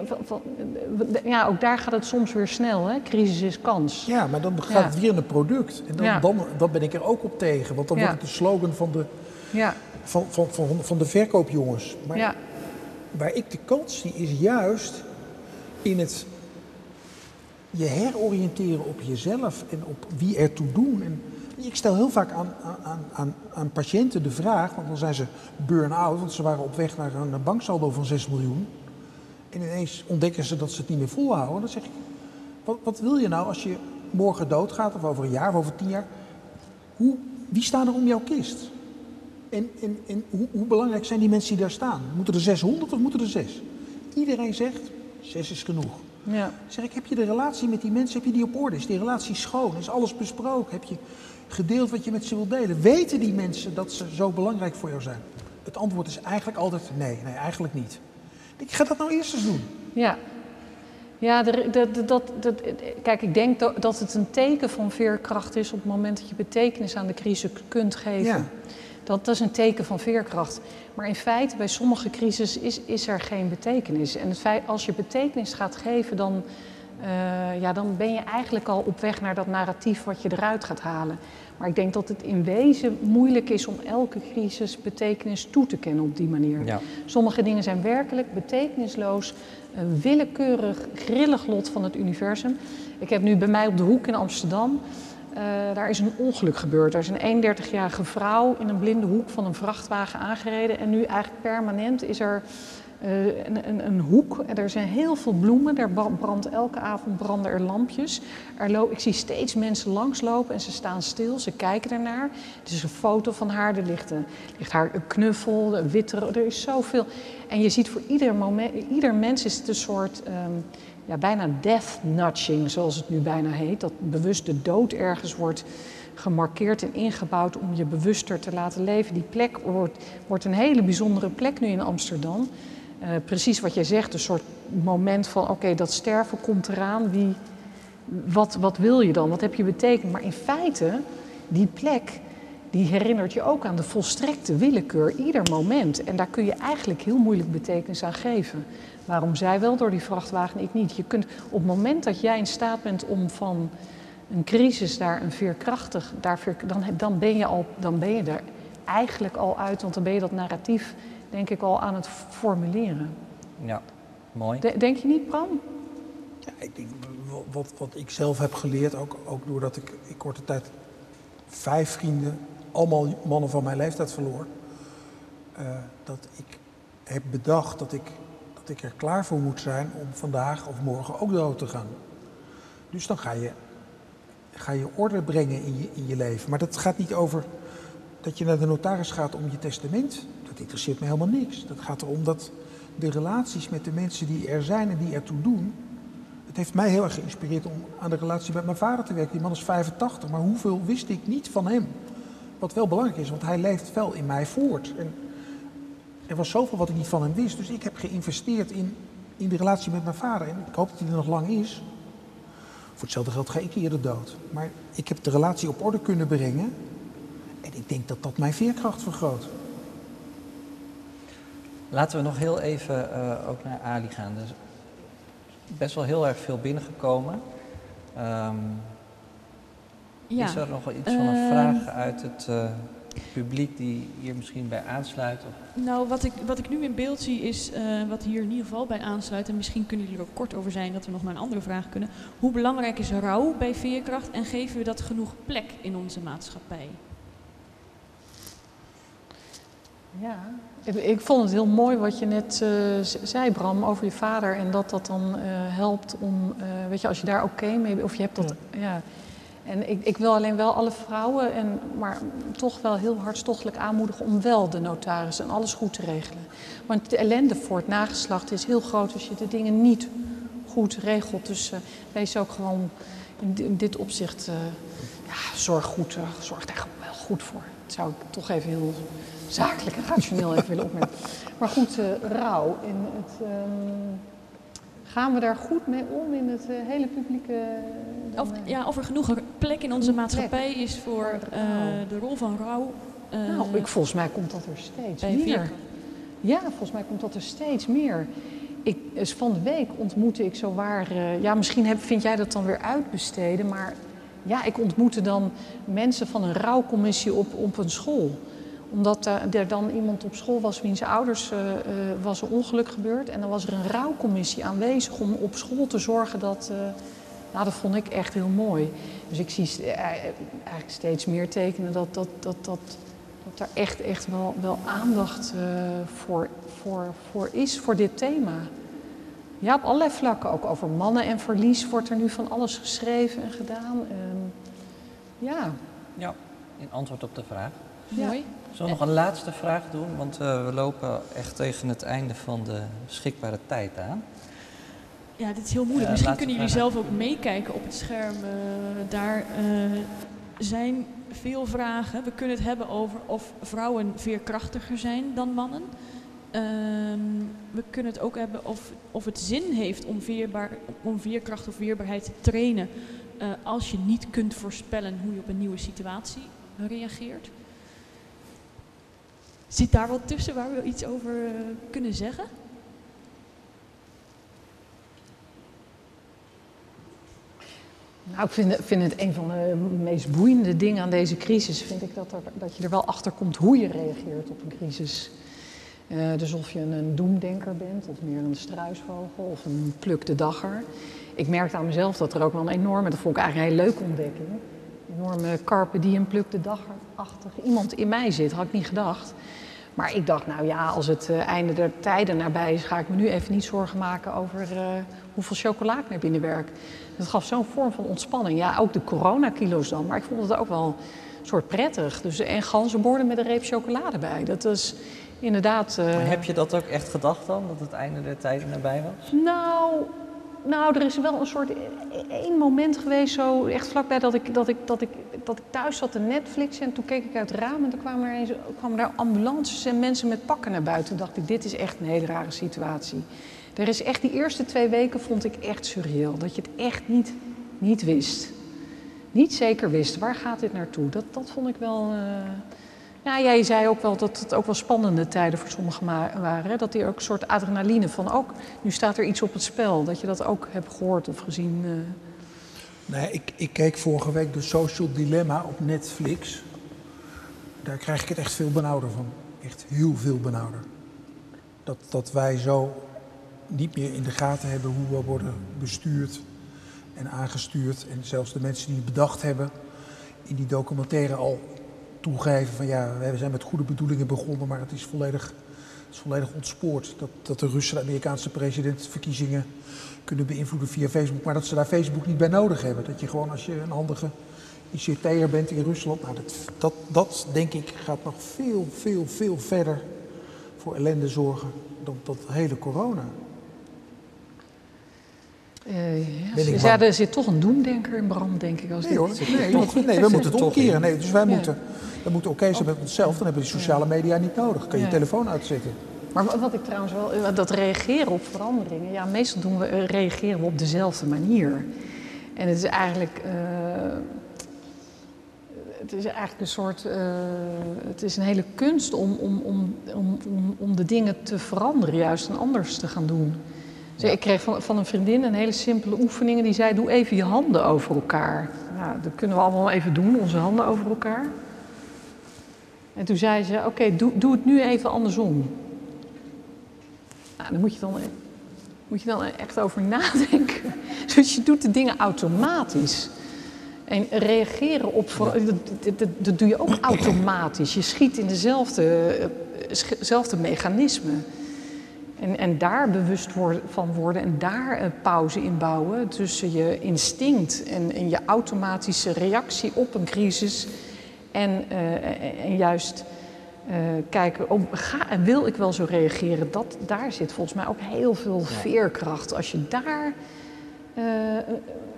ja, ook daar gaat het soms weer snel, hè? crisis is kans. Ja, maar dan gaat Ja. het weer in een product. En dan, Ja. dan, dan ben ik er ook op tegen. Want dan Ja. wordt het de slogan van de, Ja, van, van, van, van de verkoopjongens. Maar ja, waar ik de kans zie is juist in het je heroriënteren op jezelf en op wie ertoe doen. En ik stel heel vaak aan, aan, aan, aan patiënten de vraag, want dan zijn ze burn-out, want ze waren op weg naar een banksaldo van 6 miljoen. En ineens ontdekken ze dat ze het niet meer volhouden. Dan zeg ik, wat, wat wil je nou als je morgen doodgaat, of over een jaar, of over tien jaar? Hoe, wie staan er om jouw kist? En, en, en hoe, hoe belangrijk zijn die mensen die daar staan? Moeten er 600 of moeten er 6? Iedereen zegt, 6 is genoeg. ja. Zeg ik, heb je de relatie met die mensen, heb je die op orde? Is die relatie schoon? Is alles besproken? Heb je gedeeld wat je met ze wilt delen? Weten die mensen dat ze zo belangrijk voor jou zijn? Het antwoord is eigenlijk altijd nee, nee, eigenlijk niet. Ik ga dat nou eerst eens doen. Ja, ja dat, dat, kijk, ik denk dat, het een teken van veerkracht is op het moment dat je betekenis aan de crisis kunt geven. Ja. Dat, dat is een teken van veerkracht. Maar in feite, bij sommige crisis is, is er geen betekenis. En het feit, als je betekenis gaat geven, dan, eh, ja, dan ben je eigenlijk al op weg naar dat narratief wat je eruit gaat halen. Maar ik denk dat het in wezen moeilijk is om elke crisis betekenis toe te kennen op die manier. Ja. Sommige dingen zijn werkelijk betekenisloos, een willekeurig, grillig lot van het universum. Ik heb nu bij mij op de hoek in Amsterdam, eh, daar is een ongeluk gebeurd. Er is een 31-jarige vrouw in een blinde hoek van een vrachtwagen aangereden. En nu eigenlijk permanent is er eh, een, een, een hoek. Er zijn heel veel bloemen. Bra- brandt elke avond branden er lampjes. Er lo- ik zie steeds mensen langslopen en ze staan stil. Ze kijken ernaar. Het is een foto van haar. Er ligt, een, haar een knuffel, een witte... Er is zoveel. En je ziet voor ieder, moment, ieder mens is het een soort... ehm, ja, bijna death nudging, zoals het nu bijna heet. Dat bewust de dood ergens wordt gemarkeerd en ingebouwd om je bewuster te laten leven. Die plek wordt, wordt een hele bijzondere plek nu in Amsterdam. Eh, precies wat jij zegt, een soort moment van oké, dat sterven komt eraan. Wie, wat, wat wil je dan? Wat heb je betekend? Maar in feite, die plek, die herinnert je ook aan de volstrekte willekeur, ieder moment. En daar kun je eigenlijk heel moeilijk betekenis aan geven. Waarom zij wel door die vrachtwagen, ik niet? Je kunt op het moment dat jij in staat bent om van een crisis daar een veerkrachtig, daar dan, dan, ben je al, dan ben je er eigenlijk al uit, want dan ben je dat narratief, denk ik, al aan het formuleren. ja, mooi. De- denk je niet, Bram? Ja, ik denk, wat- wat, wat ik zelf heb geleerd, ook, ook doordat ik in korte tijd vijf vrienden, allemaal mannen van mijn leeftijd verloor, eh, dat ik heb bedacht dat ik, dat ik er klaar voor moet zijn om vandaag of morgen ook dood te gaan. Dus dan ga je, ga je orde brengen in je, in je leven. Maar dat gaat niet over dat je naar de notaris gaat om je testament. Dat interesseert me helemaal niks. Dat gaat erom dat de relaties met de mensen die er zijn en die ertoe doen, het heeft mij heel erg geïnspireerd om aan de relatie met mijn vader te werken. Die man is 85, maar hoeveel wist ik niet van hem? wat wel belangrijk is, want hij leeft wel in mij voort. En er was zoveel wat ik niet van hem wist, dus ik heb geïnvesteerd in, in de relatie met mijn vader. En ik hoop dat hij er nog lang is. Voor hetzelfde geld ga ik eerder dood. Maar ik heb de relatie op orde kunnen brengen. En ik denk dat dat mijn veerkracht vergroot. Laten we nog heel even uh, ook naar Ali gaan. Er is best wel heel erg veel binnengekomen. Um, ja. Is er nog wel iets van een uh, vraag uit het uh, publiek die hier misschien bij aansluit? Of? Nou, wat ik, wat ik nu in beeld zie is, wat hier in ieder geval bij aansluit, en misschien kunnen jullie er ook kort over zijn dat we nog maar een andere vraag kunnen. Hoe belangrijk is rouw bij veerkracht en geven we dat genoeg plek in onze maatschappij? Ja, ik, ik, vond het heel mooi wat je net uh, zei, Bram, over je vader. En dat dat dan uh, helpt om, uh, weet je, als je daar oké okay mee of je hebt dat, ja. ja. En ik, ik, wil alleen wel alle vrouwen, en, maar toch wel heel hartstochtelijk aanmoedigen om wel de notaris en alles goed te regelen. Want de ellende voor het nageslacht is heel groot als je de dingen niet goed regelt. Dus wees ook gewoon in, in dit opzicht, ja, zorg, goed, zorg daar wel goed voor. Dat zou ik toch even heel zakelijk en rationeel even willen opmerken. Maar goed, uh, rouw. In het, um, gaan we daar goed mee om in het uh, hele publieke... of, ja, of er genoeg plek in onze maatschappij is voor uh, de rol van rouw. nou, ik, volgens mij komt dat er steeds meer. Ja, volgens mij komt dat er steeds meer. Ik, van de week ontmoette ik zo waar... ja, misschien heb, vind jij dat dan weer uitbesteden, maar... Ja, ik ontmoette dan mensen van een rouwcommissie op, op een school omdat er dan iemand op school was wiens ouders uh, uh, was een ongeluk gebeurd. En dan was er een rouwcommissie aanwezig om op school te zorgen dat... Uh, nou, dat vond ik echt heel mooi. Dus ik zie eigenlijk steeds meer tekenen dat, dat, dat, dat, dat er echt, echt wel, wel aandacht voor, voor, voor is, voor dit thema. Ja, op allerlei vlakken. Ook over mannen en verlies wordt er nu van alles geschreven en gedaan. Um, ja. Ja, in antwoord op de vraag. Mooi. Zullen we nog een laatste vraag doen? Want uh, we lopen echt tegen het einde van de beschikbare tijd aan. Ja, dit is heel moeilijk. Uh, Misschien kunnen jullie zelf ook meekijken op het scherm. Uh, daar zijn veel vragen. We kunnen het hebben over of vrouwen veerkrachtiger zijn dan mannen. Ehm, we kunnen het ook hebben of, of het zin heeft om, veerbaar, om veerkracht of weerbaarheid te trainen. als je niet kunt voorspellen hoe je op een nieuwe situatie reageert. Zit daar wat tussen waar we iets over uh, kunnen zeggen? Nou, ik vind, vind, het een van de meest boeiende dingen aan deze crisis. Vind ik dat, dat je er wel achter komt hoe je reageert op een crisis. Uh, dus of je een doemdenker bent, of meer een struisvogel, of een plukte dagger. Ik merkte aan mezelf dat er ook wel een enorme, dat vond ik eigenlijk een hele leuke ontdekking. Een enorme carpe diem plukte dagger-achtig iemand in mij zit, had ik niet gedacht. Maar ik dacht, nou ja, als het uh, einde der tijden nabij is, ga ik me nu even niet zorgen maken over uh, hoeveel chocola ik naar binnen werk. Dat gaf zo'n vorm van ontspanning. Ja, ook de coronakilo's dan, maar ik vond het ook wel een soort prettig. Dus, en ganzenborden met een reep chocolade bij. Dat is inderdaad... Uh... heb je dat ook echt gedacht dan, dat het einde der tijden nabij was? Nou, nou, er is wel een soort één moment geweest, zo echt vlakbij dat ik, dat ik, dat ik, dat ik thuis zat te Netflix en toen keek ik uit het raam en toen kwamen, er eens, kwamen daar ambulances en mensen met pakken naar buiten. Toen dacht ik, dit is echt een hele rare situatie. Er is echt, die eerste twee weken vond ik echt surreal, dat je het echt niet, niet wist. Niet zeker wist, waar gaat dit naartoe? Dat, dat vond ik wel... Uh, ja, jij zei ook wel dat het ook wel spannende tijden voor sommigen waren. Hè? Dat die ook een soort adrenaline van ook, nu staat er iets op het spel. Dat je dat ook hebt gehoord of gezien. Uh... Nee, ik, ik keek vorige week de Social Dilemma op Netflix. Daar krijg ik het echt veel benauwder van. Echt heel veel benauwder. Dat, dat wij zo niet meer in de gaten hebben hoe we worden bestuurd en aangestuurd. En zelfs de mensen die het bedacht hebben in die documentaire al toegeven van ja, we zijn met goede bedoelingen begonnen, maar het is volledig, volledig ontspoord. Dat, dat de Russen de Amerikaanse presidentsverkiezingen kunnen beïnvloeden via Facebook, maar dat ze daar Facebook niet bij nodig hebben. Dat je gewoon als je een handige ICT'er bent in Rusland, nou dat, dat, dat denk ik gaat nog veel, veel, veel verder voor ellende zorgen dan dat hele corona. Eh, ja, er zit toch een doemdenker in brand, denk ik. Als Nee dit- hoor, nee, nee, we moeten het omkeren. Nee, dus wij Ja. moeten, we moeten oké zijn met onszelf. Dan hebben we die sociale media niet nodig. Kan je Ja. telefoon uitzetten. Maar wa- wat ik trouwens wel, eh, dat reageren op veranderingen, ja, meestal doen we, eh, reageren we op dezelfde manier. En het is eigenlijk, eh, het is eigenlijk een soort, het is een hele kunst om, om, om, om, om, om de dingen te veranderen, juist en anders te gaan doen. Dus Ik kreeg van, van een vriendin een hele simpele oefening. Die zei: Doe even je handen over elkaar. Nou, dat kunnen we allemaal even doen, onze handen over elkaar. En toen zei ze: Oké, doe, doe het nu even andersom. Nou, daar moet je, dan, moet je dan echt over nadenken. Dus je doet de dingen automatisch. En reageren op. Dat, dat, dat, doe je ook automatisch. Je schiet in dezelfde eh, zelfde mechanismen. En, en daar bewust worden, van worden en daar een pauze in bouwen tussen je instinct en, en je automatische reactie op een crisis. En, eh, en juist eh, kijken, ga en wil ik wel zo reageren? Dat, daar zit volgens mij ook heel veel veerkracht. Als je daar eh,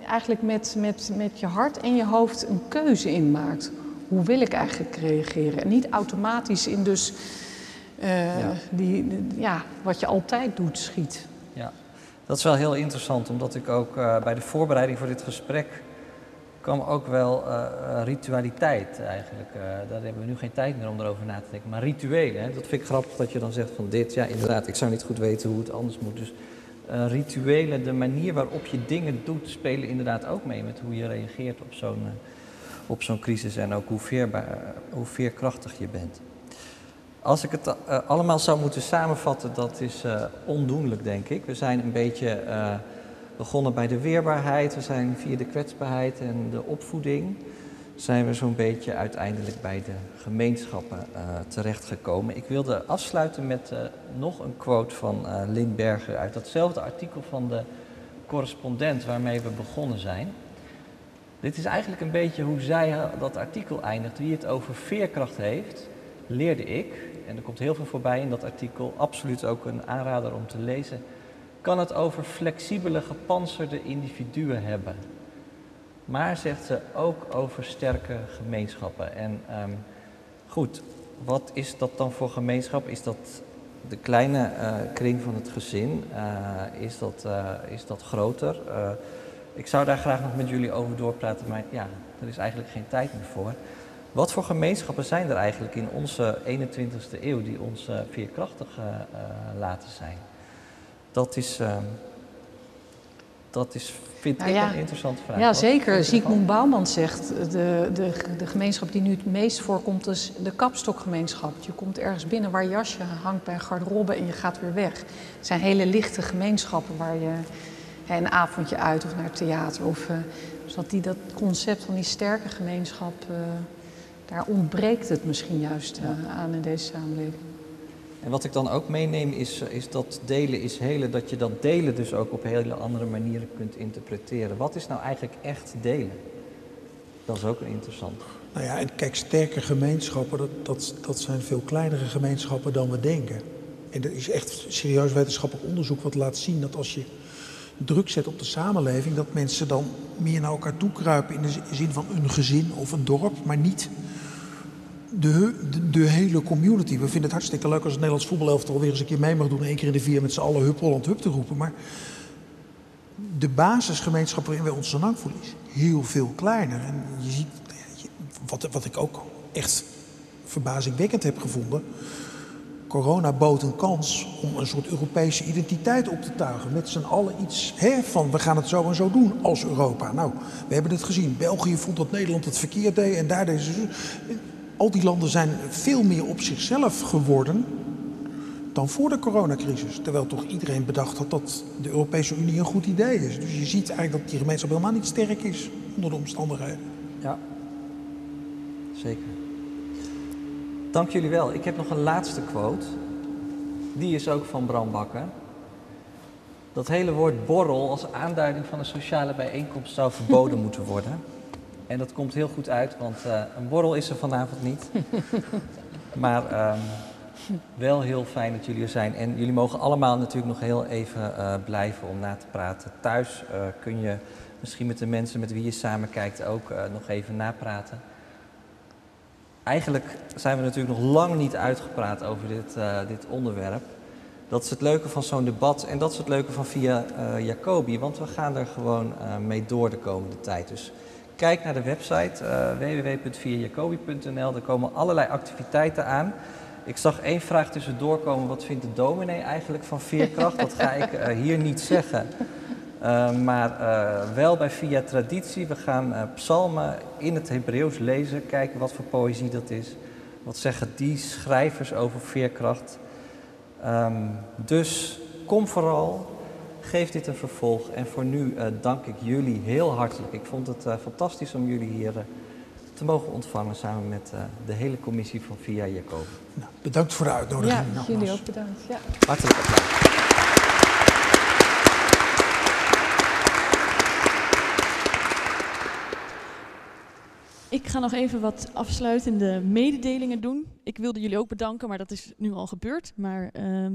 eigenlijk met, met, met je hart en je hoofd een keuze in maakt. Hoe wil ik eigenlijk reageren? En niet automatisch in dus eh, Ja. die, die- ja, wat je altijd doet, schiet. Ja, dat is wel heel interessant, omdat ik ook bij de voorbereiding voor dit gesprek kwam ook wel eh, eh, ritualiteit eigenlijk. Eh, daar hebben we nu geen tijd meer om erover na te denken. Maar rituelen, hè, dat vind ik grappig dat je dan zegt van dit, ja inderdaad, ik zou niet goed weten hoe het anders moet. Dus rituelen, de manier waarop je dingen doet, spelen inderdaad ook mee met hoe je reageert op zo'n op zo'n crisis en ook hoe, veerbaar, hoe veerkrachtig je bent. Als ik het allemaal zou moeten samenvatten, dat is ondoenlijk, denk ik. We zijn een beetje begonnen bij de weerbaarheid. We zijn via de kwetsbaarheid en de opvoeding... zijn we zo'n beetje uiteindelijk bij de gemeenschappen eh, terechtgekomen. Ik wilde afsluiten met eh, nog een quote van eh Lynn Berger... uit datzelfde artikel van de correspondent waarmee we begonnen zijn... Dit is eigenlijk een beetje hoe zij eh, dat artikel eindigt. Wie het over veerkracht heeft, leerde ik, en er komt heel veel voorbij in dat artikel, absoluut ook een aanrader om te lezen, kan het over flexibele, gepantserde individuen hebben. Maar, zegt ze, ook over sterke gemeenschappen. En ehm, goed, wat is dat dan voor gemeenschap? Is dat de kleine eh, kring van het gezin? Eh, is, dat, eh, is dat groter? Ik zou daar graag nog met jullie over doorpraten, maar ja, er is eigenlijk geen tijd meer voor. Wat voor gemeenschappen zijn er eigenlijk in onze 21ste eeuw die ons veerkrachtig laten zijn? Dat is, ehm, dat is vind Nou ik ja. een interessante vraag. Ja, Wat zeker. Zygmunt Bouwman zegt, de, de, de gemeenschap die nu het meest voorkomt is de kapstokgemeenschap. Je komt ergens binnen waar je jasje hangt bij een garderobe en je gaat weer weg. Het zijn hele lichte gemeenschappen waar je hè, een avondje uit of naar het theater. Of, eh, dus dat, die, dat concept van die sterke gemeenschap, eh, daar ontbreekt het misschien juist eh, aan in deze samenleving. En wat ik dan ook meeneem is, eh, is dat delen is helen, dat je dat delen dus ook op hele andere manieren kunt interpreteren. Wat is nou eigenlijk echt delen? Dat is ook interessant. Nou ja, en kijk, sterke gemeenschappen, dat, dat, dat zijn veel kleinere gemeenschappen dan we denken. En er is echt serieus wetenschappelijk onderzoek wat laat zien dat als je druk zet op de samenleving, dat mensen dan meer naar elkaar toe kruipen in de zi- zin van een gezin of een dorp, maar niet de, de, hele community. We vinden het hartstikke leuk als het Nederlands voetbalelftal weer eens een keer mee mag doen, één keer in de vier met z'n allen hup Holland hup te roepen. Maar de basisgemeenschap waarin wij ons zo lang voelen is heel veel kleiner. En je ziet, wat, wat ik ook echt verbazingwekkend heb gevonden. Corona bood een kans om een soort Europese identiteit op te tuigen. Met z'n allen iets hè, van we gaan het zo en zo doen als Europa. Nou, we hebben het gezien. België vond dat Nederland het verkeerd deed en daar deze. Al die landen zijn veel meer op zichzelf geworden dan voor de coronacrisis. Terwijl toch iedereen bedacht had dat de Europese Unie een goed idee is. Dus je ziet eigenlijk dat die gemeenschap helemaal niet sterk is onder de omstandigheden. Ja, zeker. Dank jullie wel. Ik heb nog een laatste quote. Die is ook van Bram Bakker. Dat hele woord borrel als aanduiding van een sociale bijeenkomst zou verboden moeten worden. En dat komt heel goed uit, want eh, een borrel is er vanavond niet. Maar ehm, wel heel fijn dat jullie er zijn. En jullie mogen allemaal natuurlijk nog heel even blijven om na te praten. Thuis kun je misschien met de mensen met wie je samen kijkt ook nog even napraten. Eigenlijk zijn we natuurlijk nog lang niet uitgepraat over dit, dit onderwerp. Dat is het leuke van zo'n debat en dat is het leuke van Via Jacobi, want we gaan er gewoon mee door de komende tijd. Dus kijk naar de website uh, www.viajacobi.nl, er komen allerlei activiteiten aan. Ik zag één vraag tussendoor komen, wat vindt de dominee eigenlijk van veerkracht? Dat ga ik hier niet zeggen. maar wel bij Via Traditie. We gaan psalmen in het Hebreeuws lezen, kijken wat voor poëzie dat is. Wat zeggen die schrijvers over veerkracht? Um, dus kom vooral, geef dit een vervolg. En voor nu uh, dank ik jullie heel hartelijk. Ik vond het uh, fantastisch om jullie hier uh, te mogen ontvangen samen met de hele commissie van Via Jacob. Nou, bedankt voor de uitnodiging. Ja, jullie ook bedankt. Ja. Hartelijk applaus. Ik ga nog even wat afsluitende mededelingen doen. Ik wilde jullie ook bedanken, maar dat is nu al gebeurd. Maar uh,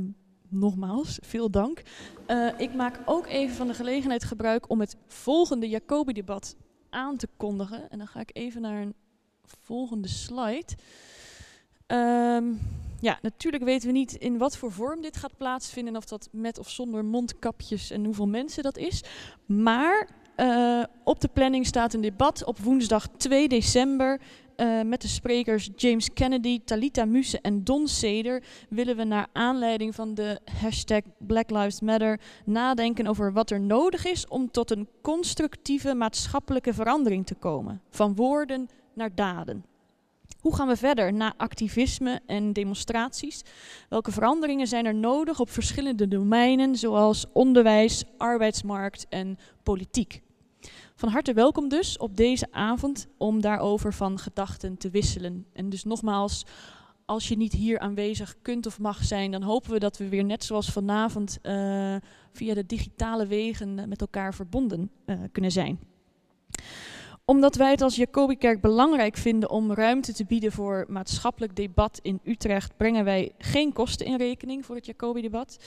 nogmaals, veel dank. Uh, ik maak ook even van de gelegenheid gebruik om het volgende Jacobi-debat aan te kondigen. En dan ga ik even naar een volgende slide. Um, ja, natuurlijk weten we niet in wat voor vorm dit gaat plaatsvinden. Of dat met of zonder mondkapjes en hoeveel mensen dat is. Maar uh, op de planning staat een debat op woensdag 2 december. Uh, met de sprekers James Kennedy, Talita Muse en Don Seder willen we naar aanleiding van de hashtag Black Lives Matter nadenken over wat er nodig is om tot een constructieve maatschappelijke verandering te komen. Van woorden naar daden. Hoe gaan we verder na activisme en demonstraties? Welke veranderingen zijn er nodig op verschillende domeinen, zoals onderwijs, arbeidsmarkt en politiek? Van harte welkom dus op deze avond om daarover van gedachten te wisselen. En dus nogmaals, als je niet hier aanwezig kunt of mag zijn, dan hopen we dat we weer net zoals vanavond uh, via de digitale wegen met elkaar verbonden uh, kunnen zijn omdat wij het als Jacobikerk belangrijk vinden om ruimte te bieden voor maatschappelijk debat in Utrecht, brengen wij geen kosten in rekening voor het Jacobi-debat.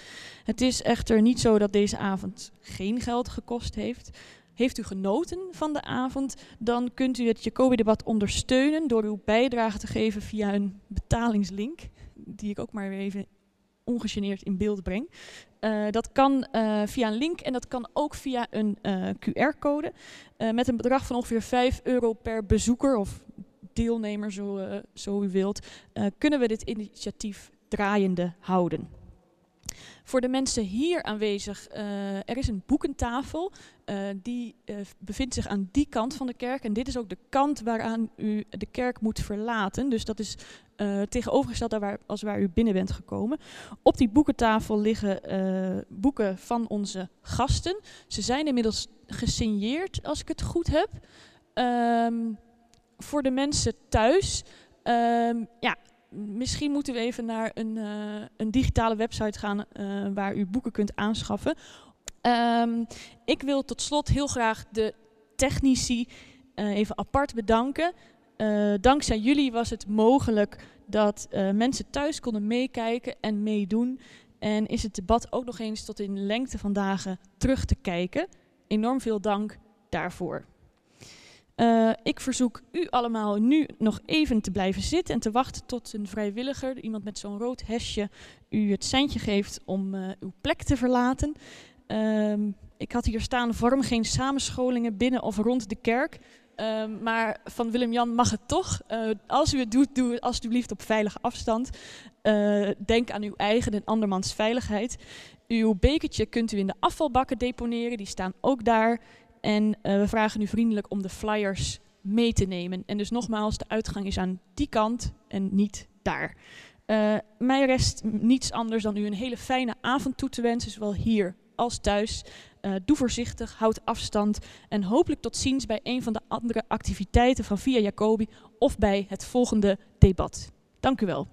Het is echter niet zo dat deze avond geen geld gekost heeft. Heeft u genoten van de avond, dan kunt u het Jacobi-debat ondersteunen door uw bijdrage te geven via een betalingslink, die ik ook maar weer even ongegeneerd in beeld breng. Uh, dat kan uh, via een link en dat kan ook via een uh, QR-code. met een bedrag van ongeveer 5 euro per bezoeker of deelnemer, zo, zo u wilt, kunnen we dit initiatief draaiende houden. Voor de mensen hier aanwezig, uh, er is een boekentafel. Uh, die uh, bevindt zich aan die kant van de kerk. En dit is ook de kant waaraan u de kerk moet verlaten. Dus dat is tegenovergesteld waar, als waar u binnen bent gekomen. Op die boekentafel liggen boeken van onze gasten. Ze zijn inmiddels gesigneerd, als ik het goed heb. Um, voor de mensen thuis. Um, ja, misschien moeten we even naar een, uh, een digitale website gaan uh, waar u boeken kunt aanschaffen. Um, ik wil tot slot heel graag de technici uh, even apart bedanken. dankzij jullie was het mogelijk dat mensen thuis konden meekijken en meedoen. En is het debat ook nog eens tot in lengte van dagen terug te kijken. Enorm veel dank daarvoor. Uh, ik verzoek u allemaal nu nog even te blijven zitten en te wachten tot een vrijwilliger, iemand met zo'n rood hesje, u het seintje geeft om uh, uw plek te verlaten. Uh, ik had hier staan, vorm geen samenscholingen binnen of rond de kerk. Uh, maar van Willem-Jan mag het toch. Uh, als u het doet, doe het alsjeblieft op veilige afstand. Denk aan uw eigen en andermans veiligheid. Uw bekertje kunt u in de afvalbakken deponeren, die staan ook daar. En uh, we vragen u vriendelijk om de flyers mee te nemen. En dus nogmaals, de uitgang is aan die kant en niet daar. Uh, mij rest niets anders dan u een hele fijne avond toe te wensen, zowel hier als thuis. Uh, doe voorzichtig, houd afstand en hopelijk tot ziens bij een van de andere activiteiten van Via Jacobi of bij het volgende debat. Dank u wel.